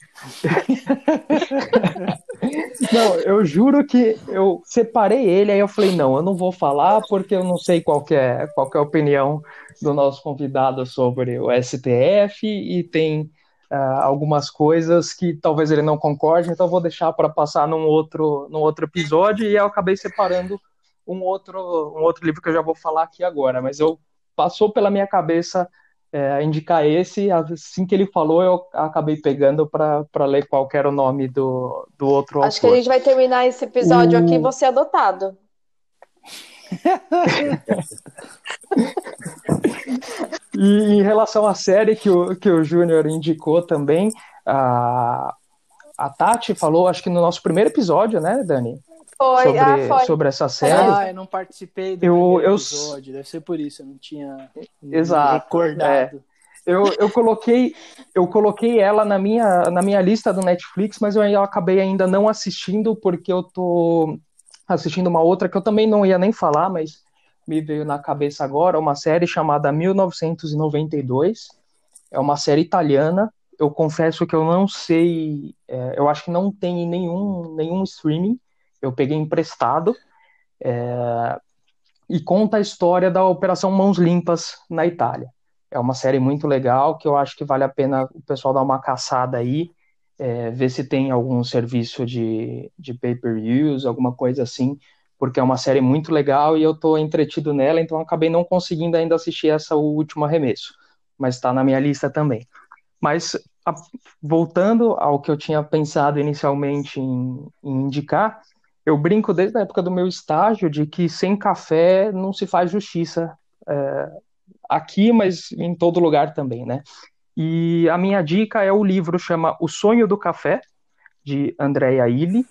não, eu juro que eu separei ele, aí eu falei, não, eu não vou falar porque eu não sei qual é, qual é a opinião do nosso convidado sobre o STF e tem uh, algumas coisas que talvez ele não concorde, então vou deixar para passar num outro, num outro episódio e eu acabei separando um outro, um outro livro que eu já vou falar aqui agora, mas eu passou pela minha cabeça é, indicar esse, assim que ele falou, eu acabei pegando para ler qual era o nome do, do outro Acho autor. que a gente vai terminar esse episódio o... aqui você adotado. E em relação à série que o, que o Júnior indicou também, a, a Tati falou, acho que no nosso primeiro episódio, né, Dani? Foi, sobre, ah, foi. sobre essa série. Ah, eu não participei do eu, eu, episódio, deve ser por isso, eu não tinha Exato, recordado. É. Eu, eu, coloquei, eu coloquei ela na minha, na minha lista do Netflix, mas eu, eu acabei ainda não assistindo, porque eu tô assistindo uma outra que eu também não ia nem falar, mas me veio na cabeça agora uma série chamada 1992. É uma série italiana. Eu confesso que eu não sei, é, eu acho que não tem nenhum, nenhum streaming. Eu peguei emprestado. É, e conta a história da Operação Mãos Limpas na Itália. É uma série muito legal que eu acho que vale a pena o pessoal dar uma caçada aí, é, ver se tem algum serviço de, de pay-per-views, alguma coisa assim, porque é uma série muito legal e eu estou entretido nela, então acabei não conseguindo ainda assistir essa última arremesso, mas está na minha lista também. Mas a, voltando ao que eu tinha pensado inicialmente em, em indicar, eu brinco desde a época do meu estágio de que sem café não se faz justiça é, aqui, mas em todo lugar também, né? E a minha dica é o livro chama O Sonho do Café de Andrea Illy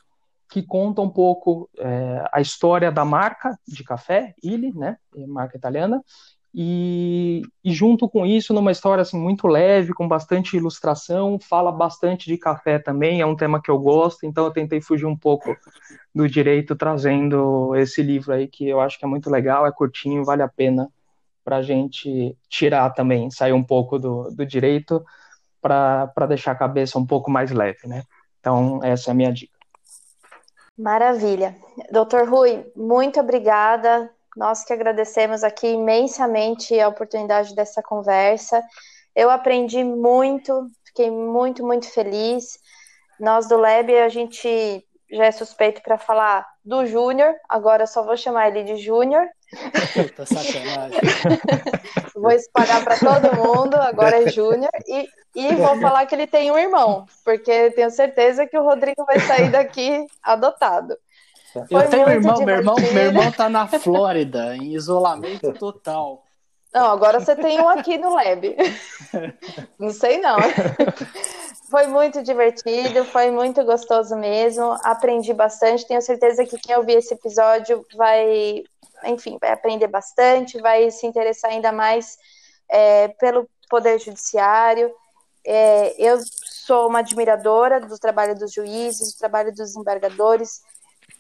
que conta um pouco é, a história da marca de café, Illy, né, marca italiana, e, e, junto com isso, numa história assim, muito leve, com bastante ilustração, fala bastante de café também, é um tema que eu gosto, então eu tentei fugir um pouco do direito trazendo esse livro aí, que eu acho que é muito legal, é curtinho, vale a pena para a gente tirar também, sair um pouco do, do direito para deixar a cabeça um pouco mais leve, né? Então, essa é a minha dica. Maravilha. Doutor Rui, muito obrigada. Nós que agradecemos aqui imensamente a oportunidade dessa conversa. Eu aprendi muito, fiquei muito, muito feliz. Nós do Lab, a gente já é suspeito para falar do Júnior, agora só vou chamar ele de Júnior. Tá sacanagem. vou espalhar para todo mundo, agora é Júnior. E, e vou falar que ele tem um irmão, porque tenho certeza que o Rodrigo vai sair daqui adotado. Foi eu tenho um irmão, meu irmão, meu irmão tá na Flórida, em isolamento total. Não, agora você tem um aqui no Lab. Não sei não. Foi muito divertido, foi muito gostoso mesmo. Aprendi bastante. Tenho certeza que quem ouvir esse episódio vai, enfim, vai aprender bastante, vai se interessar ainda mais é, pelo Poder Judiciário. É, eu sou uma admiradora do trabalho dos juízes, do trabalho dos embargadores.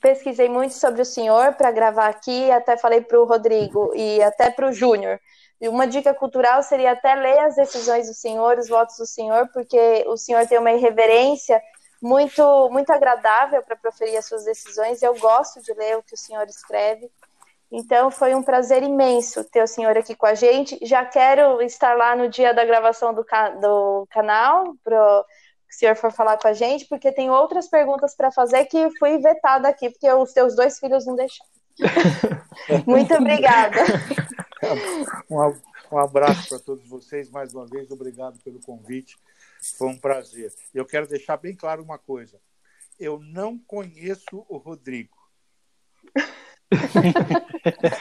Pesquisei muito sobre o senhor para gravar aqui, até falei para o Rodrigo e até para o Júnior uma dica cultural seria até ler as decisões do Senhor, os votos do Senhor, porque o Senhor tem uma irreverência muito muito agradável para proferir as suas decisões. Eu gosto de ler o que o Senhor escreve. Então foi um prazer imenso ter o senhor aqui com a gente. Já quero estar lá no dia da gravação do, do canal, para o senhor for falar com a gente, porque tem outras perguntas para fazer que fui vetada aqui, porque os teus dois filhos não deixaram. Muito obrigada. Um abraço para todos vocês mais uma vez. Obrigado pelo convite. Foi um prazer. Eu quero deixar bem claro uma coisa. Eu não conheço o Rodrigo.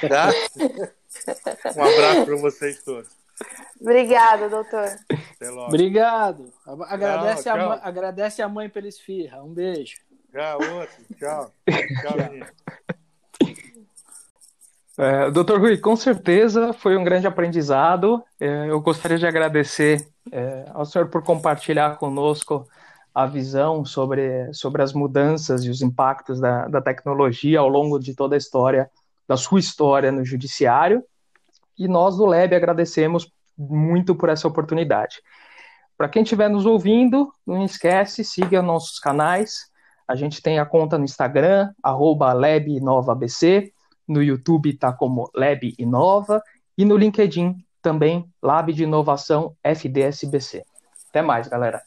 Tá? Um abraço para vocês todos. Obrigada, doutor. Obrigado. Agradece, tchau, tchau. A, agradece a mãe pela esfirra. Um beijo. Tchau, outro. Tchau. Tchau, menino. É, Doutor Rui, com certeza foi um grande aprendizado. É, eu gostaria de agradecer é, ao senhor por compartilhar conosco a visão sobre, sobre as mudanças e os impactos da, da tecnologia ao longo de toda a história, da sua história no judiciário. E nós do LEB agradecemos muito por essa oportunidade. Para quem estiver nos ouvindo, não esquece, siga nossos canais. A gente tem a conta no Instagram, arroba LabNovaBC no YouTube está como Lab Inova e no LinkedIn também Lab de Inovação FDSBC. Até mais, galera.